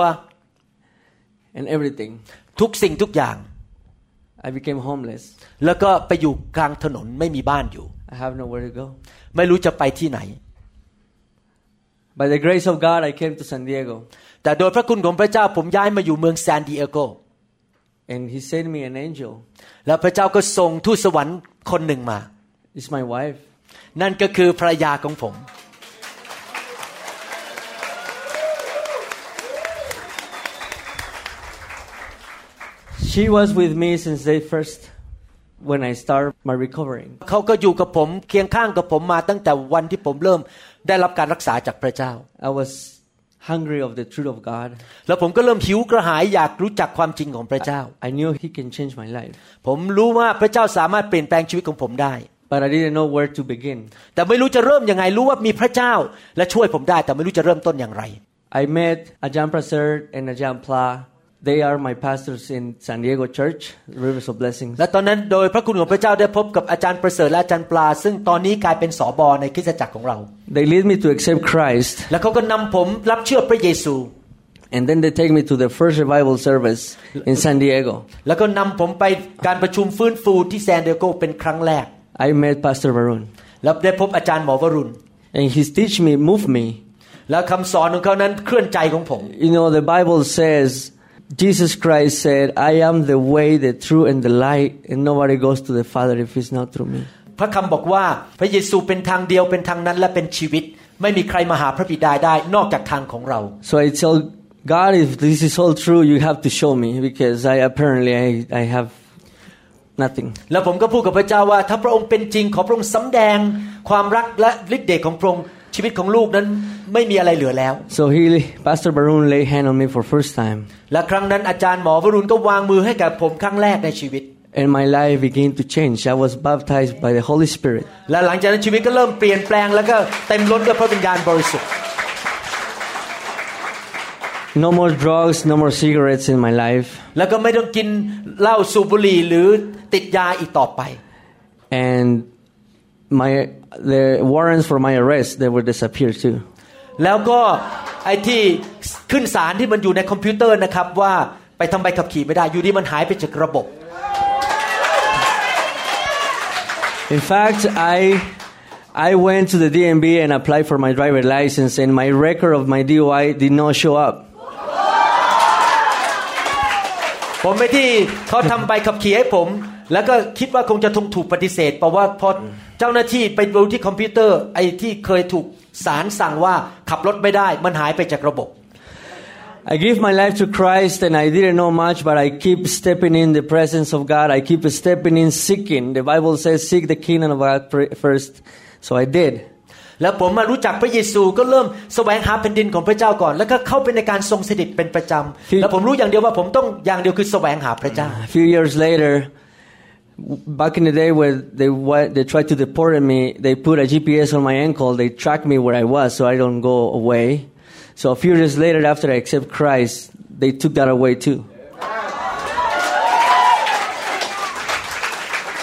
and everything. ทุกสิ่งทุกอย่าง I became homeless. แล้วก็ไปอยู่กลางถนนไม่มีบ้านอยู่ I have nowhere to go. ไม่รู้จะไปที่ไหน By the grace of God, I came to San Diego, แต่โดยพระคุณของพระเจ้าผมย้ายมาอยู่เมืองซานดิเอโก and He sent me an angel. แล้วพระเจ้าก็ส่งทูตสวรรค์คนหนึ่งมา It's my wife. นั่นก็คือภรรยาของผม She was with me since day first when I started my recovering. เขาก็อยู่กับผมเคียงข้างกับผมมาตั้งแต่วันที่ผมเริ่มได้รับการรักษาจากพระเจ้า I was hungry of the truth of God. แล้วผมก็เริ่มหิวกระหายอยากรู้จักความจริงของพระเจ้า I knew He can change my life, ผมรู้ว่าพระเจ้าสามารถเปลี่ยนแปลงชีวิตของผมได้ but I didn't know where to begin. แต่ไม่รู้จะเริ่มยังไงรู้ว่ามีพระเจ้า และช่วยผมได้ แต่ไม่รู้จะเริ่มต้นอย่างไร I met Ajahn Prasad and Ajahn Pla They are my pastors in San Diego Church, Rivers of Blessings. และตอนนั้นโดยพระคุณของพระเจ้าได้พบกับอาจารย์ประเสริฐและอาจารย์ปลา ซึ่งตอนนี้กลายเป็นสอบอในคริสตจักรของเรา They lead me to accept Christ, แล้วเขาก็นำผมรับเชื่อพระเยซู and then they take me to the first revival service in San Diego. แล้วก็นำผมไปการประชุมฟื้นฟูที่แซนดิเอโกเป็นครั้งแรก I met Pastor Varun, แล้วได้พบอาจารย์หมอวรุณ and his teach me, move me. แล้วคำสอนของเขานั้นเคลื่อนใจของผม You know, the Bible says, Jesus Christ said, I am the way, the truth, and the light, and nobody goes to the Father if it's not through me. พระคำบอกว่าพระเยซูเป็นทางเดียวเป็นทางนั้นและเป็นชีวิต ไม่มีใครมาหาพระบิดาได้นอกจากทางของเรา So I tell God, if this is all true, you have to show me because I apparently I, I have nothing. แล้วผมก็พูดกับพระเจ้าว่า ถ้าพระองค์เป็นจริงขอพระองค์สำแดงความรักและฤทธิ์เดชของพระองค์ ชีวิตของลูกนั้นไม่มีอะไรเหลือแล้ว So he, Pastor Barun, lay hand on me for first time, และครั้งนั้นอาจารย์หมอวรุณก็วางมือให้กับผมครั้งแรกในชีวิต and my life began to change. I was baptized by the Holy Spirit. และหลังจากนั้นชีวิตก็เริ่มเปลี่ยนแปลงแล้วก็เต็มล้นด้วยพระวิญญาณบริสุทธิ์ No more drugs, no more cigarettes in my life, แล้วก็ไม่ต้องกินเหล้าสูบบุหรี่หรือติดยาอีกต่อไป and my the warrants for my arrest they will disappear too. แล้วก็ไอ้ที่ขึ้นสารที่มันอยู่ในคอมพิวเตอร์นะครับว่าไปทำใบขับขี่ไม่ได้อยู่ดีมันหายไปจากระบบ In fact, I I went to the DMV and applied for my driver license, and my record of my DUI did not show up. ผมไปที่เขาทำใบขับขี่ให้ผม แล้วก็คิดว่าคงจะถูกถูกปฏิเสธเพราะว่าพอเจ้าหน้าที่ไปดูที่คอมพิวเตอร์ไอ้ที่เคยถูกศาลสั่งว่าขับรถไม่ได้มันหายไปจากระบบ I give my life to Christ, and I didn't know much, but I keep stepping in the presence of God. I keep stepping in seeking. The Bible says, "Seek the kingdom of God pr- first. So I did. แล้วผมมารู้จักพระเยซูก็เริ่มแสวงหาแผ่นดินของพระเจ้าก่อน แล้วก็เข้าไปในการทรงสถิตเป็นประจำ แล้วผมรู้อย่างเดียวว่าผมต้องอย่างเดียวคือแสวงหาพระเจ้า A few years later, w- back in the day when they wa- they tried to deport me, they put a GPS on my ankle. They tracked me where I was, so I don't go away. So a few years later, after I accept Christ, they took that away too.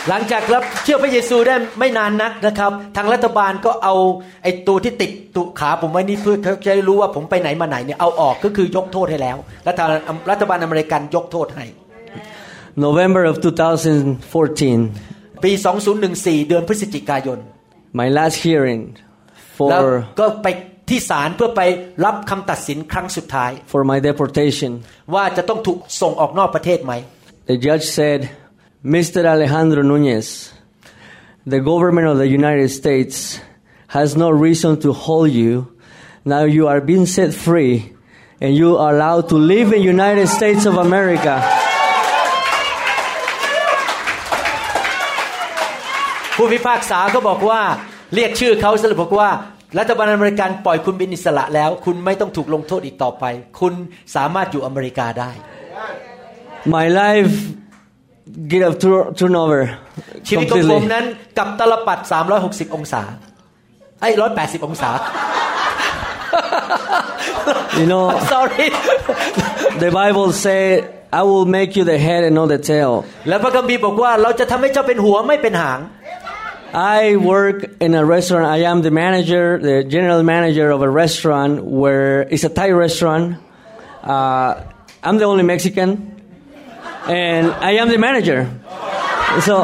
หลังจากรับเชื่อพระเยซูได้ไม่นานนักนะครับ ทางรัฐบาลก็เอาไอ้ตัวที่ติดตุขาผมไว้นี่เพื่อเขาจะได้รู้ว่าผมไปไหนมาไหนเนี่ยเอาออกก็คือยกโทษให้แล้วรัฐบาลรัฐบาลอเมริกันยกโทษให้ November of 2014, ปี 2014 เดือนพฤศจิกายน my last hearing แล้ว for ก็ไปที่ศาลเพื่อไปรับคำตัดสินครั้งสุดท้าย for my deportation. ว่าจะต้องถูกส่งออกนอกประเทศไหม The judge said, Mr. Alejandro Nunez, the government of the United States has no reason to hold you. Now you are being set free and you are allowed to live in the United States of America. ผู้พิพากษาก็บอกว่าเรียกชื่อเขาสรุปบอกว่า รัฐบาลอเมริกันปล่อยคุณเป็นอิสระแล้ว คุณไม่ต้องถูกลงโทษอีกต่อไป คุณสามารถอยู่อเมริกาได้ My life get a tur- turnover ชีวิตของผม completely. นั้นกลับตลปัด 360 องศาไอ้180 องศา You know, sorry the Bible say, I will make you the head and not the tail. แล้วพระคัมภีร์บอกว่าเราจะทำให้เจ้าเป็นหัวไม่เป็นหาง I work in a restaurant. I am the manager, the general manager of a restaurant where it's a Thai restaurant. Uh, I'm the only Mexican, and I am the manager. So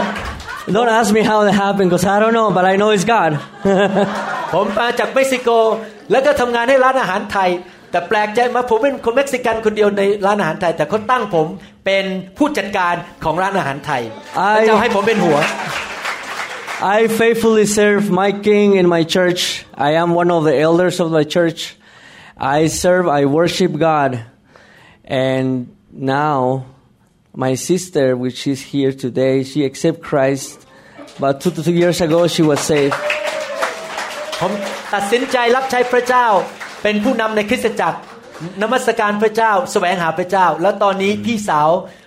don't ask me how that happened because I don't know, but I know it's God. ผมมาจากเม็กซิโก แล้วก็ทำงานให้ร้านอาหารไทย แต่แปลกใจมาผมเป็นคนเม็กซิกันคนเดียวในร้านอาหารไทย แต่เขาตั้งผมเป็นผู้จัดการของร้านอาหารไทย I- พระเจ้าให้ผมเป็นหัว I faithfully serve my king in my church. I am one of the elders of my church. I serve, I worship God. And now, my sister, which is here today, she accepted Christ. But two to three years ago, she was saved. ผมตัดสินใจรับใช้พระเจ้า เป็นผู้นำในคริสตจักรนมัสการพระเจ้า แสวงหาพระเจ้า แล้วตอนนี้พี่สาวเอ่อ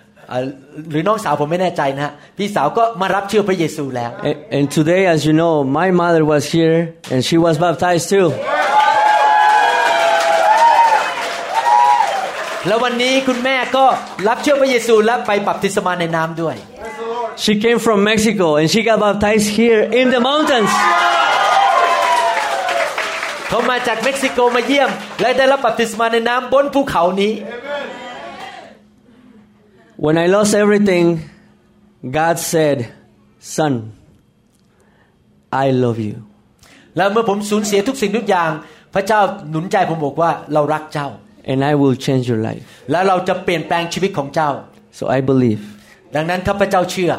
หรือน้องสาวผมไม่แน่ใจนะฮะพี่สาวก็มารับเชื่อพระเยซูแล้ว And, and today, as you know, my mother was here and she was baptized too. แล้ววันนี้คุณแม่ก็รับเชื่อพระเยซูและไปบัพติศมาในน้ำด้วย She came from Mexico and she got baptized here in the mountains. เขามาจากเม็กซิโกมาเยี่ยม และได้รับบัพติศมาในน้ำบนภูเขานี้ When I lost everything, God said, Son, I love you. และเมื่อผมสูญเสียทุกสิ่งทุกอย่าง And I will change your life. และเราจะเปลี่ยนแปลงชีวิตของเจ้า So I believe. ดังนั้นข้าพเจ้าเชื่อ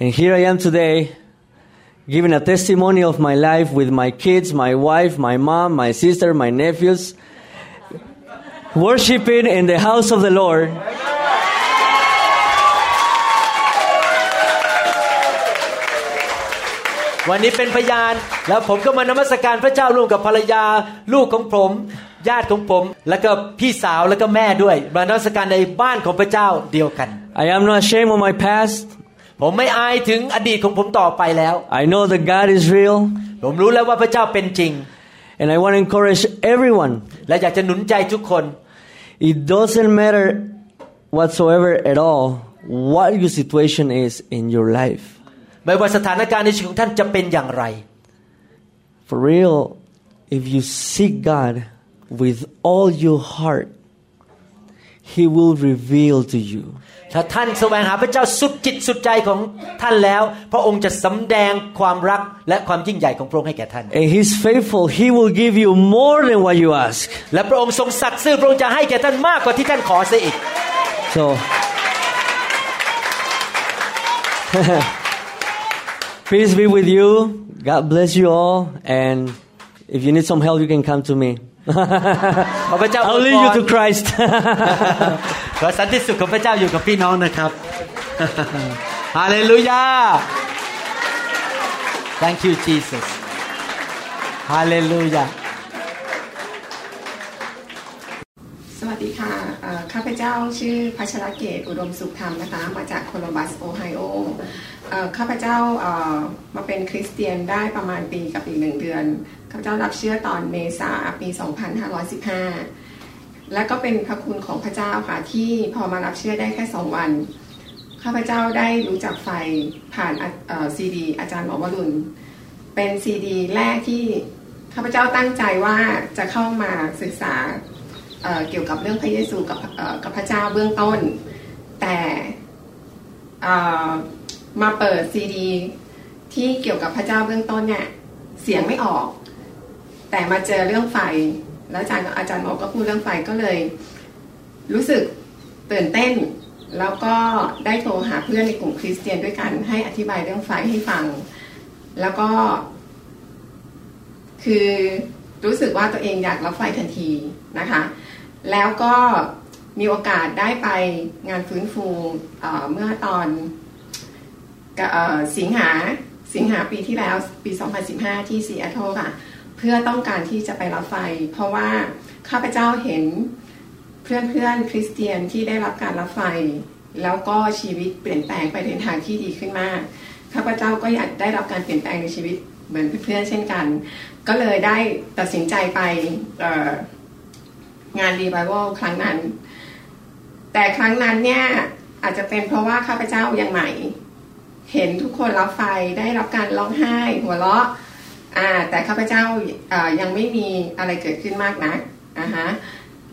And here I am today giving a testimony of my life with my kids, my wife, my mom, my sister, my nephews worshiping in the house of the Lord. วันนี้เป็นพยานแล้วผมก็มานมัสการพระเจ้าร่วมกับภรรยาลูกของผมญาติของผม แล้วก็พี่สาวแล้วก็แม่ด้วยมานมัสการในบ้านของพระเจ้าเดียวกัน I am not ashamed of my past. ผมไม่อายถึงอดีตของผมต่อไปแล้ว I know that God is real. ผมรู้แล้วว่าพระเจ้าเป็นจริง And I want to encourage everyone. และอยากจะหนุนใจทุกคน It doesn't matter whatsoever at all what your situation is in your life. ไม่ว่าสถานการณ์ในชีวิตของท่านจะเป็นอย่างไร For real, if you seek God with all your heart, He will reveal to you. ถ้าท่านแสวงหาพระเจ้าสุดจิตสุดใจของท่านแล้ว พระองค์จะสำแดงความรักและความยิ่งใหญ่ของพระองค์ให้แก่ท่าน And He's faithful. He will give you more than what you ask. และพระองค์ทรงสัตย์ซื่อพระองค์จะให้แก่ท่านมากกว่าที่ท่านขอเสียอีก So, peace be with you. God bless you all. And if you need some help, you can come to me. ขอพระเจ้าอ I'll วย lead พ you ร to Christ. ขอสันติสุขของพระเจ้าอยู่กับพี่น้องนะครับ ฮาเลลูยา Thank you Jesus ฮ สวัสดีค่ะข้าพเจ้าชื่อพัชรเกตอุดมสุขธรรมนะคะ มาจากโคลัมบัสโอไฮโอข้าพเจ้ามาเป็นคริสเตียนได้ประมาณปีกับอีกหนึ่งเดือน ข้าพเจ้ารับเชื่อตอนเมษาปี 2515 และก็เป็นพระคุณของพระเจ้าค่ะที่พอมารับเชื่อได้แค่สองวัน ข้าพเจ้าได้รู้จักไฟผ่านซีดี อาจารย์หมอวรุณ เป็นซีดี แรกที่ข้าพเจ้าตั้งใจว่าจะเข้ามาศึกษา เกี่ยวกับเรื่องพระเยซูกับกับพระเจ้าเบื้องต้น แต่มาเปิดซีดีที่เกี่ยวกับพระเจ้าเบื้องต้นเนี่ยเสียงไม่ออก แต่มาเจอเรื่องไฟ แล้วอาจารย์อาจารย์หมอก็พูดเรื่องไฟก็เลย รู้สึกตื่นเต้น แล้วก็ได้โทรหาเพื่อนในกลุ่มคริสเตียนด้วยกัน ให้อธิบายเรื่องไฟให้ฟัง แล้วก็ คือรู้สึกว่าตัวเองอยากรับไฟทันทีนะคะ แล้วก็มีโอกาสได้ไปงานฟื้นฟูเมื่อตอนสิงหาสิงหาปีที่แล้วปี 2015 ที่ซีแอตเทิลค่ะ เพื่อต้องการที่จะไปรับไฟ เพราะว่าข้าพเจ้าเห็นเพื่อนๆคริสเตียนที่ได้รับการรับไฟ แล้วก็ชีวิตเปลี่ยนแปลงไปในทางที่ดีขึ้นมากข้าพเจ้าก็อยากได้รับการเปลี่ยนแปลงในชีวิตเหมือนเพื่อนๆเช่นกัน ก็เลยได้ตัดสินใจไปเงานรีไวเวลครั้งนั้น แต่ครั้งนั้นเนี่ยอาจจะเป็นเพราะว่าข้าพเจ้ายังใหม่ เห็นทุกคนรับไฟได้รับการร้องไห้ หัวเราะอ่าแต่ข้าพเจ้าอ่ายังไม่มีอะไรเกิดขึ้นมากนักอ่าฮะ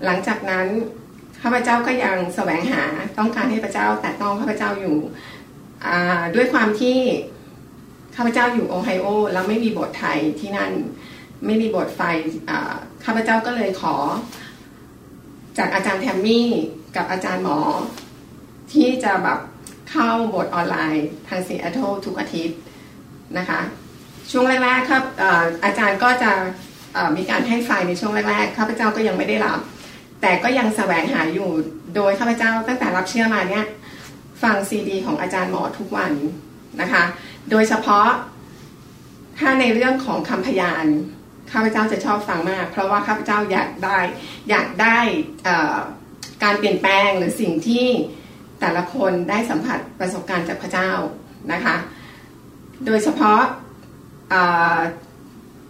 หลังจากนั้นข้าพเจ้าก็ยังแสวงหาต้องการให้พระเจ้าแต่ต้องข้าพเจ้าอยู่อ่าด้วยความที่ข้าพเจ้าอยู่โอไฮโอแล้วไม่มีโบสถ์ไทยที่นั่นไม่มีโบสถ์ไฟอ่าข้าพเจ้าก็เลยขอ จากอาจารย์แทมมี่กับอาจารย์หมอ ที่จะแบบเข้าโบสถ์ออนไลน์ทางซีแอตเทิลทุกอาทิตย์นะคะ ช่วงแรกๆครับอออาจารย์ก็จะมีการให้ไฟในช่วงแรกๆข้าพเจ้าก็ยังไม่ได้รับ แต่ก็ยังแสวงหาอยู่โดยข้าพเจ้าตั้งแต่รับเชื่อมาเนี่ยฟังซีดีของอาจารย์หมอทุกวันนะคะ โดยเฉพาะถ้าในเรื่องของคำพยาน ข้าพเจ้าจะชอบฟังมาก เพราะว่าข้าพเจ้าอยากได้อยากได้การเปลี่ยนแปลงหรือสิ่งที่แต่ละคนได้สัมผัสประสบการณ์จากพระเจ้านะคะ โดยเฉพาะ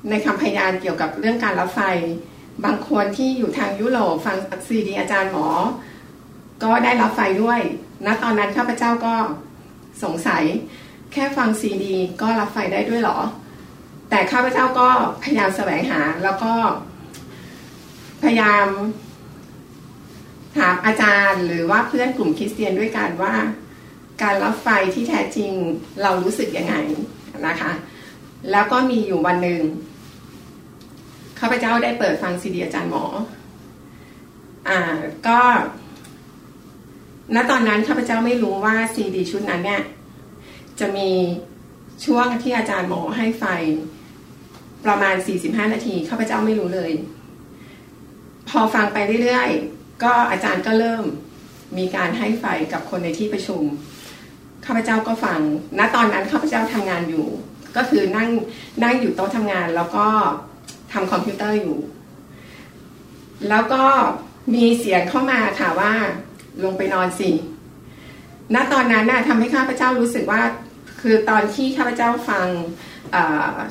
ในคำพยานเกี่ยวกับเรื่องการรับไฟ บางคนที่อยู่ทางยุโรปฟังซีดีอาจารย์หมอ ก็ได้รับไฟด้วยณตอนนั้นข้าพเจ้าก็สงสัยแค่ฟังซีดีก็รับไฟได้ด้วยหรอ แต่ข้าพเจ้าก็พยายามแสวงหา แล้วก็พยายาม ถามอาจารย์ หรือว่าเพื่อนกลุ่มคริสเตียนด้วยกันว่า การรับไฟที่แท้จริงเรารู้สึกยังไงนะคะ แล้วก็มีอยู่วันหนึ่งข้าพเจ้าได้เปิดฟังซีดีอาจารย์หมอ อ่าก็ณตอนนั้นข้าพเจ้าไม่รู้ว่าซีดีชุดนั้นเนี่ยจะมีช่วงที่อาจารย์หมอให้ไฟ ประมาณ 45 นาทีข้าพเจ้าไม่รู้เลย พอฟังไปเรื่อยๆ ก็อาจารย์ก็เริ่มมีการให้ไฟกับคนในที่ประชุมข้าพเจ้าก็ฟัง ณ ตอนนั้นข้าพเจ้าทำงานอยู่ ก็คือนั่งนั่งอยู่โต๊ะทำงานแล้วก็ทำคอมพิวเตอร์อยู่ แล้วก็มีเสียงเข้ามาค่ะว่า ลงไปนอนสิ ณ ตอนนั้นน่ะทำให้ข้าพเจ้ารู้สึกว่า คือตอนที่ข้าพเจ้าฟัง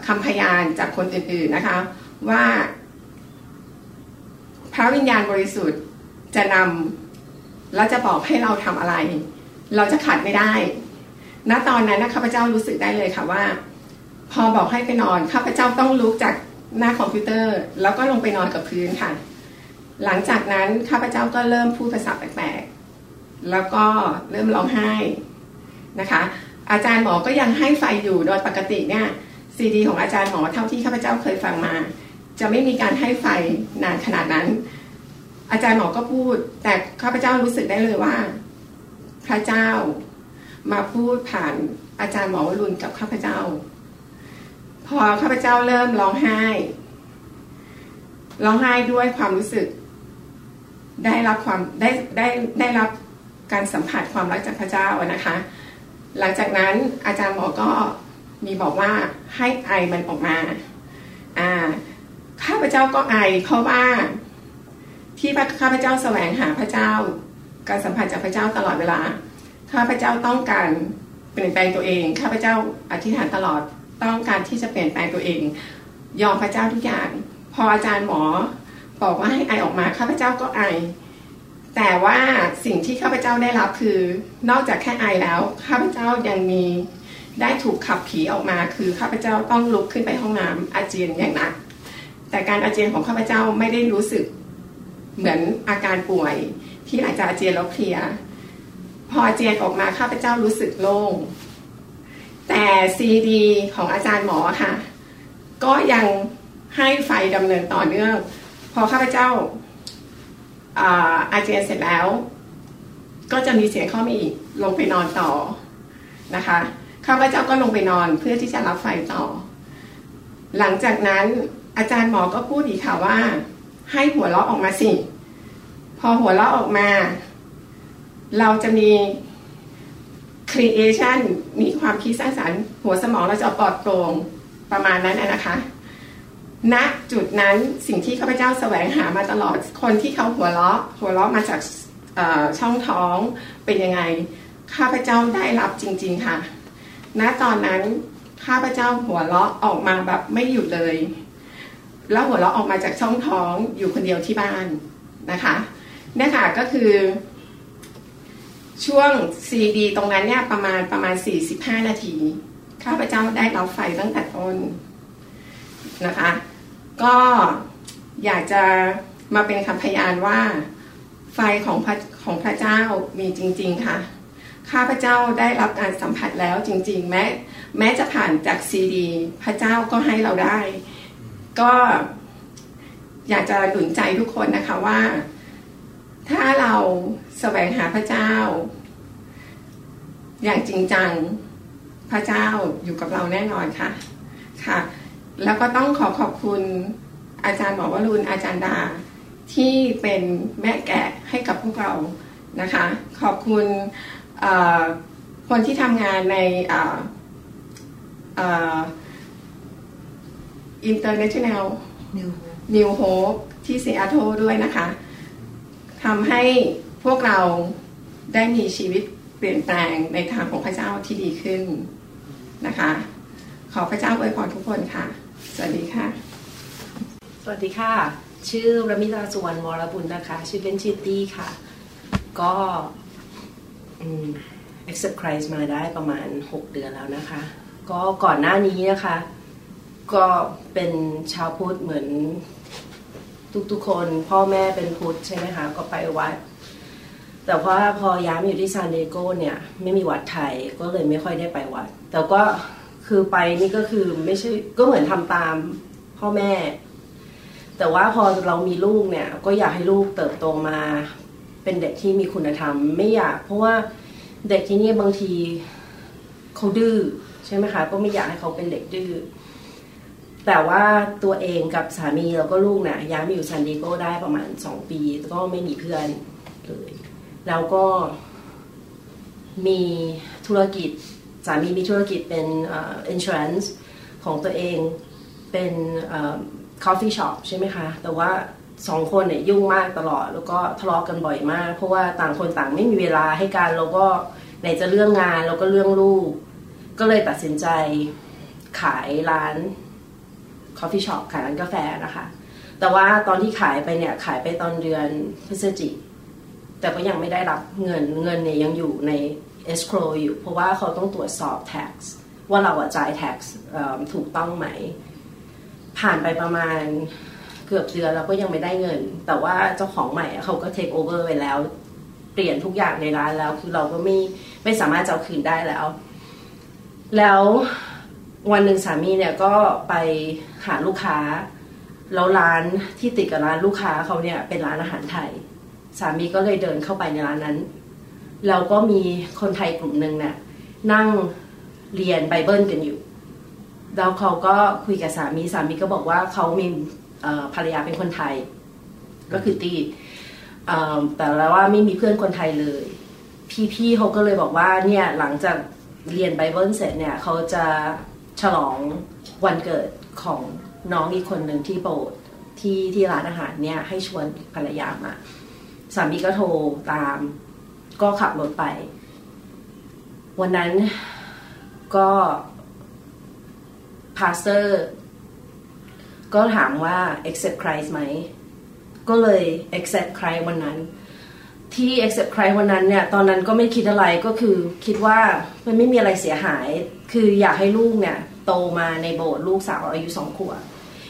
คำพยานจากคนอื่นๆนะคะว่าพระวิญญาณบริสุทธิ์จะนำแล้วจะบอกให้เราทำอะไร เราจะขัดไม่ได้ ณตอนนั้นนะข้าพเจ้ารู้สึกได้เลยค่ะว่า พอบอกให้ไปนอนข้าพเจ้าต้องลุกจากหน้าคอมพิวเตอร์ แล้วก็ลงไปนอนกับพื้นค่ะ หลังจากนั้นข้าพเจ้าก็เริ่มพูดภาษาแปลกๆแล้วก็เริ่มร้องไห้นะคะ อาจารย์หมอก็ยังให้ไฟอยู่โดยปกติเนี่ย ซีดีของอาจารย์หมอเท่าที่ข้าพเจ้าเคยฟังมา จะไม่มีการให้ไฟนานขนาดนั้น อาจารย์หมอก็พูด แต่ข้าพเจ้ารู้สึกได้เลยว่า พระเจ้ามาพูดผ่านอาจารย์หมอวรุณกับข้าพเจ้า พอข้าพเจ้าเริ่มร้องไห้ร้องไห้ด้วยความรู้สึก ได้รับความได้ได้ได้รับการสัมผัสความรักจากพระเจ้านะคะ หลังจากนั้นอาจารย์หมอก็ มีบอกว่าให้ไอมันออกมา อ่า ข้าพเจ้าก็ไอเพราะว่า ที่ข้าพเจ้าแสวงหาพระเจ้า การสัมผัสจากพระเจ้าตลอดเวลา ข้าพเจ้าต้องการเปลี่ยนแปลงตัวเอง ข้าพเจ้าอธิษฐานตลอดต้องการที่จะเปลี่ยนแปลงตัวเอง ยอมพระเจ้าทุกอย่าง พออาจารย์หมอบอกว่าให้ไอออกมาข้าพเจ้าก็ไอ แต่ว่าสิ่งที่ข้าพเจ้าได้รับคือ นอกจากแค่ไอแล้ว ข้าพเจ้ายังมี ได้ถูกขับผีออกมาคือข้าพเจ้าต้องลุกขึ้นไปห้องน้ำอาเจียนอย่างหนัก แต่การอาเจียนของข้าพเจ้าไม่ได้รู้สึกเหมือนอาการป่วย ที่หลังจากอาเจียนแล้วเพลีย พออาเจียนออกมาข้าพเจ้ารู้สึกโล่ง แต่ซีดีของอาจารย์หมอค่ะ ก็ยังให้ไฟดำเนินต่อเนื่อง พอข้าพเจ้าอาเจียนเสร็จแล้ว ก็จะมีเสียงเข้ามาอีกลงไปนอนต่อนะคะ ข้าพเจ้าก็ลงไปนอนเพื่อที่จะรับไฟต่อ หลังจากนั้นอาจารย์หมอก็พูดอีกค่ะว่า ให้หัวเราะออกมาสิ พอหัวเราะออกมา เราจะมี creation มีความคิดสร้างสรรค์ หัวสมองเราจะปลอดโปร่งประมาณนั้นนะคะณจุดนั้นสิ่งที่ข้าพเจ้าแสวงหามาตลอดคนที่เขาหัวเราะ หัวเราะมาจากช่องท้องเป็นยังไง ข้าพเจ้าได้รับจริง ๆค่ะ ณตอนนั้นข้าพเจ้าหัวเราะออกมาแบบไม่หยุดเลย แล้วหัวเราะออกมาจากช่องท้องอยู่คนเดียวที่บ้านนะคะเนี่ยค่ะก็คือ ช่วงซีดีตรงนั้นเนี่ยประมาณประมาณ 45 นาที ข้าพเจ้าได้รับไฟตั้งแต่ต้นนะคะ ก็อยากจะมาเป็นคำพยานว่า ไฟของพระของพระเจ้ามีจริง ๆค่ะ ข้าพเจ้าได้รับการสัมผัสแล้วจริง ๆ แม้แม้จะผ่านจากซีดีพระเจ้าก็ให้เราได้ ก็อยากจะหนุนใจทุกคนนะคะว่า ถ้าเราแสวงหาพระเจ้า อย่างจริงจังพระเจ้าอยู่กับเราแน่นอนค่ะค่ะ แล้วก็ต้องขอขอบคุณอาจารย์หมอวรุณอาจารย์ดา ที่เป็นแม่แกะให้กับพวกเรานะคะ ขอบคุณ คนที่ทำงานในอินเตอร์เนชั่นแนลนิวโฮปที่ซีแอตเทิลด้วยนะคะทำให้พวกเราได้มีชีวิตเปลี่ยนแปลงในทางของพระเจ้าที่ดีขึ้นนะคะ ขอพระเจ้าอวยพรทุกคนค่ะ สวัสดีค่ะ สวัสดีค่ะ ชื่อรมิตาสุวรรณวรบุญนะคะ ชื่อเป็นชื่อตี้ค่ะ ก็ เอืม accept Christ มาได้ประมาณ 6 เดือนแล้วนะคะ ก็ก่อนหน้านี้นะคะ ก็เป็นชาวพุทธเหมือนทุกๆ คน พ่อแม่เป็นพุทธใช่ไหมคะ ก็ไปวัด แต่ว่าพอย้ายมาอยู่ที่ซานดิเอโกเนี่ยไม่มีวัดไทยก็เลยไม่ค่อยได้ไปวัด แต่ก็คือไปนี่ก็คือไม่ใช่ก็เหมือนทำตามพ่อแม่ แต่ว่าพอเรามีลูกเนี่ย ก็อยากให้ลูกเติบโตมา เป็นเด็กที่มีคุณธรรม ไม่อยากเพราะว่าเด็กที่นี่บางทีเขาดื้อใช่ไหมคะก็ไม่อยากให้เขาเป็นเด็กดื้อแต่ว่าตัวเองกับสามีแล้วก็ลูกเนี่ยย้ายมาอยู่ซานดิเอโกได้ประมาณสองปีก็ไม่มีเพื่อนเลยแล้วก็มีธุรกิจสามีมีธุรกิจเป็นเอ่อ insurance ของตัวเองเป็นเอ่อ coffee shop ใช่ไหมคะ แต่ว่า สองคนเนี่ยยุ่งมากตลอด แล้วก็ทะเลาะกันบ่อยมาก เพราะว่าต่างคนต่างไม่มีเวลาให้กันแล้วก็ไหนจะเรื่องงานแล้วก็เรื่องลูก ก็เลยตัดสินใจขายร้าน coffee shop ขายร้านกาแฟนะคะ แต่ว่าตอนที่ขายไปเนี่ยขายไปตอนเดือนพฤศจิกแต่ก็ยังไม่ได้รับเงินเงินเนี่ยยังอยู่ใน escrow อยู่ เพราะว่าเขาต้องตรวจสอบ tax ว่าเราจ่าย tax ถูกต้องไหม ผ่านไปประมาณ เกือบเดือนแล้วก็ยังไม่ได้เงิน แต่ว่าเจ้าของใหม่เขาก็ take over ไปแล้ว เปลี่ยนทุกอย่างในร้านแล้ว คือเราก็ไม่ไม่สามารถจะเอาคืนได้แล้ว แล้ววันหนึ่งสามีเนี่ยก็ไปหาลูกค้า แล้วร้านที่ติดกับร้านลูกค้าเขาเนี่ยเป็นร้านอาหารไทย สามีก็เลยเดินเข้าไปในร้านนั้น แล้วก็มีคนไทยกลุ่มหนึ่งเนี่ยนั่งเรียนไบเบิลกันอยู่แล้วเขาก็คุยกับสามีสามีก็บอกว่าเขามี ภรรยาเป็นคนไทย ก็คือตีเอ่อแต่แล้วว่าไม่มีเพื่อนคนไทยเลย พี่ๆเขาก็เลยบอกว่าเนี่ยหลังจากเรียนไบเบิลเสร็จเนี่ยเขาจะฉลองวันเกิดของน้องอีกคนหนึ่งที่โบสถ์ที่ที่ร้านอาหารเนี่ยให้ชวนภรรยามาสามีก็โทรตาม ก็ขับรถไป วันนั้นก็พาสเตอร์ ก็ถามว่า accept Christ ไหม ก็เลย accept Christ วันนั้น ที่ accept Christ วันนั้นเนี่ย ตอนนั้นก็ไม่คิดอะไรก็คือคิดว่ามันไม่มีอะไรเสียหาย คืออยากให้ลูกเนี่ยโตมาในโบสถ์ลูกสาวอายุสองขวบ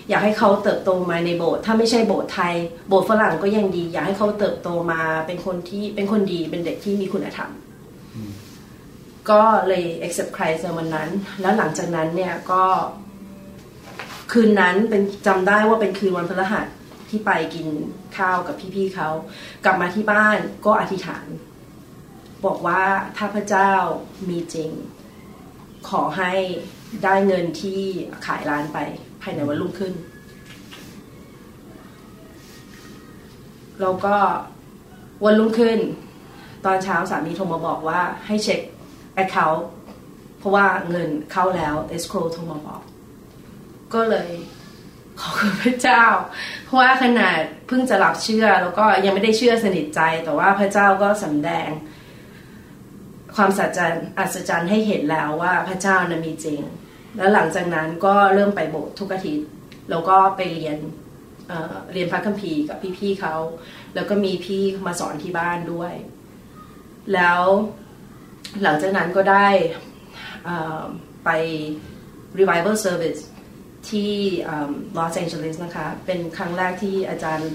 อยากให้เขาเติบโตมาในโบสถ์ถ้าไม่ใช่โบสถ์ไทย โบสถ์ฝรั่งก็ยังดี อยากให้เขาเติบโตมาเป็นคนที่เป็นคนดีเป็นเด็กที่มีคุณธรรม ก็เลย accept Christ ในวันนั้น แล้วหลังจากนั้นเนี่ยก็ คืนนั้นเป็นจำได้ว่าเป็นคืนวันพฤหัสที่ไปกินข้าวกับพี่ๆเขา กลับมาที่บ้านก็อธิษฐาน บอกว่าถ้าพระเจ้ามีจริง ขอให้ได้เงินที่ขายร้านไปภายในวันรุ่งขึ้นแล้วก็วันรุ่งขึ้น ตอนเช้าสามีโทรมาบอกว่าให้เช็ค account เพราะว่าเงินเข้าแล้ว escrow โทรมาบอก ก็เลยขอบคุณพระเจ้า เพราะว่าขนาดเพิ่งจะรับเชื่อ แล้วก็ยังไม่ได้เชื่อสนิทใจ แต่ว่าพระเจ้าก็สำแดง ความสัจจ์อัศจรรย์ให้เห็นแล้วว่าพระเจ้านะมีจริง แล้วหลังจากนั้นก็เริ่มไปโบสถ์ทุกอาทิตย์แล้วก็ไปเรียนเเรียนพระคัมภีร์กับพี่ๆเขาแล้วก็มีพี่มาสอนที่บ้านด้วย แล้วหลังจากนั้นก็ได้ไป revival service ที่ลอสแองเจลิสนะคะ เป็นครั้งแรกที่อาจารย์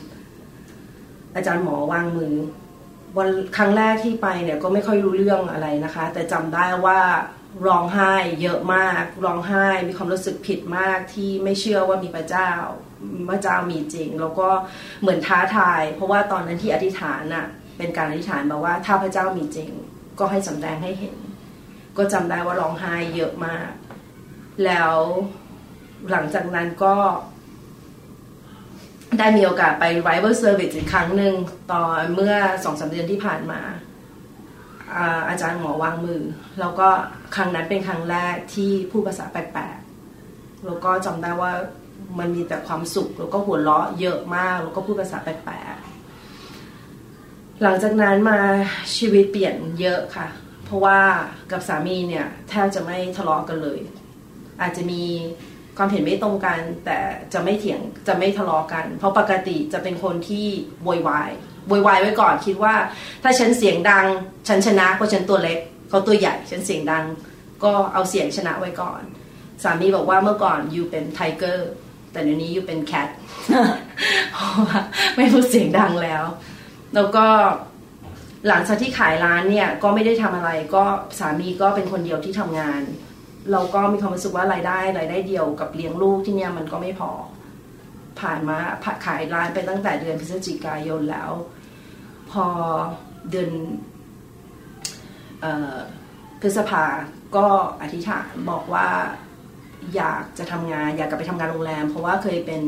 อาจารย์หมอวางมือ วันครั้งแรกที่ไปเนี่ยก็ไม่ค่อยรู้เรื่องอะไรนะคะ แต่จำได้ว่าร้องไห้เยอะมาก ร้องไห้มีความรู้สึกผิดมากที่ไม่เชื่อว่ามีพระเจ้าพระเจ้ามีจริง แล้วก็เหมือนท้าทาย เพราะว่าตอนนั้นที่อธิษฐานน่ะเป็นการอธิษฐานบอกว่าถ้าพระเจ้ามีจริง ก็ให้สำแดงให้เห็น ก็จำได้ว่าร้องไห้เยอะมาก แล้ว หลังจากนั้นก็ ได้มีโอกาสไป Rival Service อีกครั้งหนึ่งตอนเมื่อสองสาเดือนที่ผ่านมาอาอาจารย์หมอวางมือ แล้วก็ครั้งนั้นเป็นครั้งแรกที่พูดภาษาแปลกๆแล้วก็จำได้ว่ามันมีแต่ความสุข แล้วก็หัวเราะเยอะมาก แล้วก็พูดภาษาแปลกๆหลังจากนั้นมาชีวิตเปลี่ยนเยอะค่ะ เพราะว่ากับสามีเนี่ยแทบจะไม่ทะเลาะกันเลย อาจจะมี ความเห็นไม่ตรงกัน แต่จะไม่เถียงจะไม่ทะเลาะกัน เพราะปกติจะเป็นคนที่โวยวายโวยวายไว้ก่อนคิดว่า ถ้าฉันเสียงดังฉันชนะเพราะฉันตัวเล็กเขาตัวใหญ่ฉันเสียงดัง ก็เอาเสียงชนะไว้ก่อน สามีบอกว่าเมื่อก่อน you เป็น tiger แต่เดี๋ยวนี้ you เป็น cat เพราะว่าไม่พูดเสียงดังแล้ว แล้วก็หลังจากที่ขายร้านเนี่ยก็ไม่ได้ทำอะไรก็สามีก็เป็นคนเดียวที่ทำงาน เราก็มีความรู้สึกว่ารายได้รายได้เดียวกับเลี้ยงลูกที่เนี่ยมันก็ไม่พอ ผ่านมาผ่าขายร้านไปตั้งแต่เดือนพฤศจิกายนแล้ว พอเดือนพฤษภาก็อธิษฐานบอกว่าอยากจะทำงาน อยากกลับไปทำงานโรงแรม เพราะว่าเคยเป็น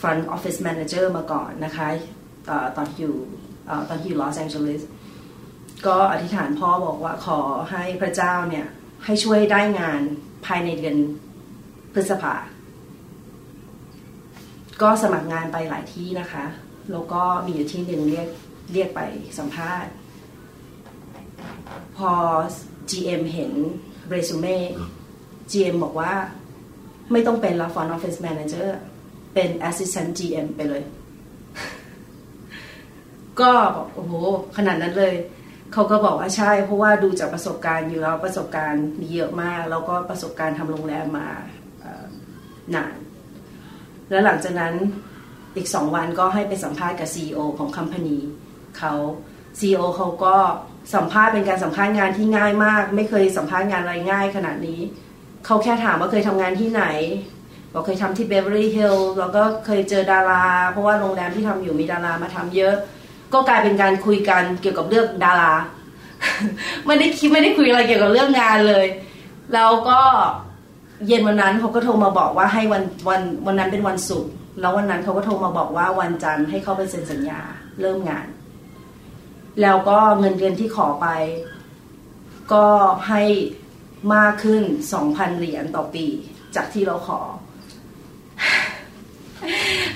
front office manager มาก่อนนะคะตอนอยู่ตอนที่อยู่ลอสแองเจลิสก็อธิษฐานพ่อบอกว่าขอให้พระเจ้าเนี่ย ให้ช่วยได้งานภายในเดือนพฤษภา ก็สมัครงานไปหลายที่นะคะ แล้วก็มีอยู่ที่หนึ่งเรียกเรียกไปสัมภาษณ์ พอ GM เห็นเรซูเม่ GM บอกว่าไม่ต้องเป็นแล้ว front office manager เป็น assistant GM ไปเลย ก็บอกโอ้โห ขนาดนั้นเลย เขาก็บอกว่าใช่เพราะว่าดูจากประสบการณ์อยู่แล้วประสบการณ์มีเยอะมาก แล้วก็ประสบการณ์ทำโรงแรมมานาน แล้วหลังจากนั้นอีกสองวันก็ให้ไปสัมภาษณ์กับ CEO ของคัมพานีเขา CEO เขาก็สัมภาษณ์เป็นการสัมภาษณ์งานที่ง่ายมาก ไม่เคยสัมภาษณ์งานอะไรง่ายขนาดนี้ เขาแค่ถามว่าเคยทำงานที่ไหน บอกเคยทำที่เบเวอรี่ฮิลล์แล้วก็เคยเจอดารา เพราะว่าโรงแรมที่ทำอยู่มีดารามาทำเยอะ ก็กลายเป็นการคุยกันเกี่ยวกับเรื่องดาราไม่ได้คิดไม่ได้คุยอะไรเกี่ยวกับเรื่องงานเลยแล้วก็เย็นวันนั้นเขาก็โทรมาบอกว่าให้วันวันวันนั้นเป็นวันศุกร์แล้ววันนั้นเขาก็โทรมาบอกว่าวันจันทร์ให้เขาไปเซ็นสัญญาเริ่มงาน แล้วก็เงินเดือนที่ขอไป ก็ให้มากขึ้น2,000เหรียญต่อปี จากที่เราขอ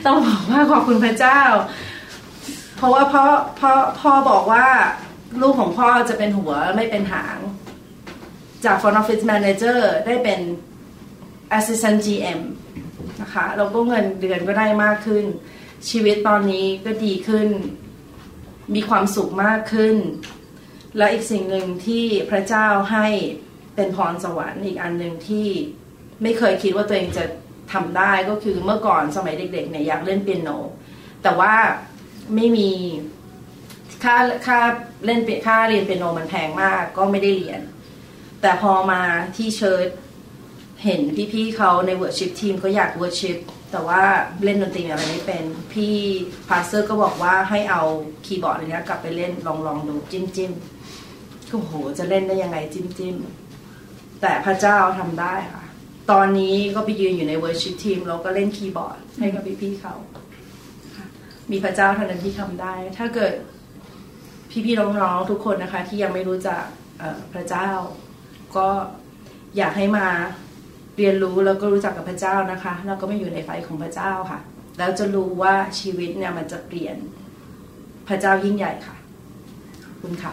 ต้องบอกว่าขอบคุณพระเจ้า เพราะว่าพ่อพ่อพ่อบอกว่าลูกของพ่อจะเป็นหัวไม่เป็นหาง จาก front office manager ได้เป็น assistant GM นะคะแล้วก็เงินเดือนก็ได้มากขึ้น ชีวิตตอนนี้ก็ดีขึ้น มีความสุขมากขึ้น และอีกสิ่งหนึ่งที่พระเจ้าให้เป็นพรสวรรค์อีกอันหนึ่งที่ไม่เคยคิดว่าตัวเองจะทำได้ก็คือเมื่อก่อนสมัยเด็กๆเนี่ยอยากเล่นเปียโน แต่ว่า ไม่มีค่าค่าเล่นเปียค่าเรียนเปียโนมันแพงมากก็ไม่ได้เรียน แต่พอมาที่ church เห็นพี่ๆเขาใน worship team ก็อยาก worship แต่ว่าเล่นดนตรีอะไรไม่เป็น พี่ pastor ก็บอกว่าให้เอาคีย์บอร์ดอะไรเนี้ยกลับไปเล่นลองลองดูจิ้มจิ้มก็โหจะเล่นได้ยังไงจิ้มจิ้มแต่พระเจ้าทำได้ค่ะ ตอนนี้ก็ไปยืนอยู่ใน worship team แล้วก็เล่นคีย์บอร์ดให้กับพี่ๆเขา มีพระเจ้าเท่านั้นที่ทำได้ ถ้าเกิดพี่ๆน้องๆทุกคนนะคะ ที่ยังไม่รู้จักพระเจ้า ก็อยากให้มาเรียนรู้แล้วก็รู้จักกับพระเจ้านะคะ แล้วก็ไม่อยู่ในไฟของพระเจ้าค่ะ แล้วจะรู้ว่าชีวิตเนี่ยมันจะเปลี่ยนพระเจ้ายิ่งใหญ่ค่ะ คุณค่ะ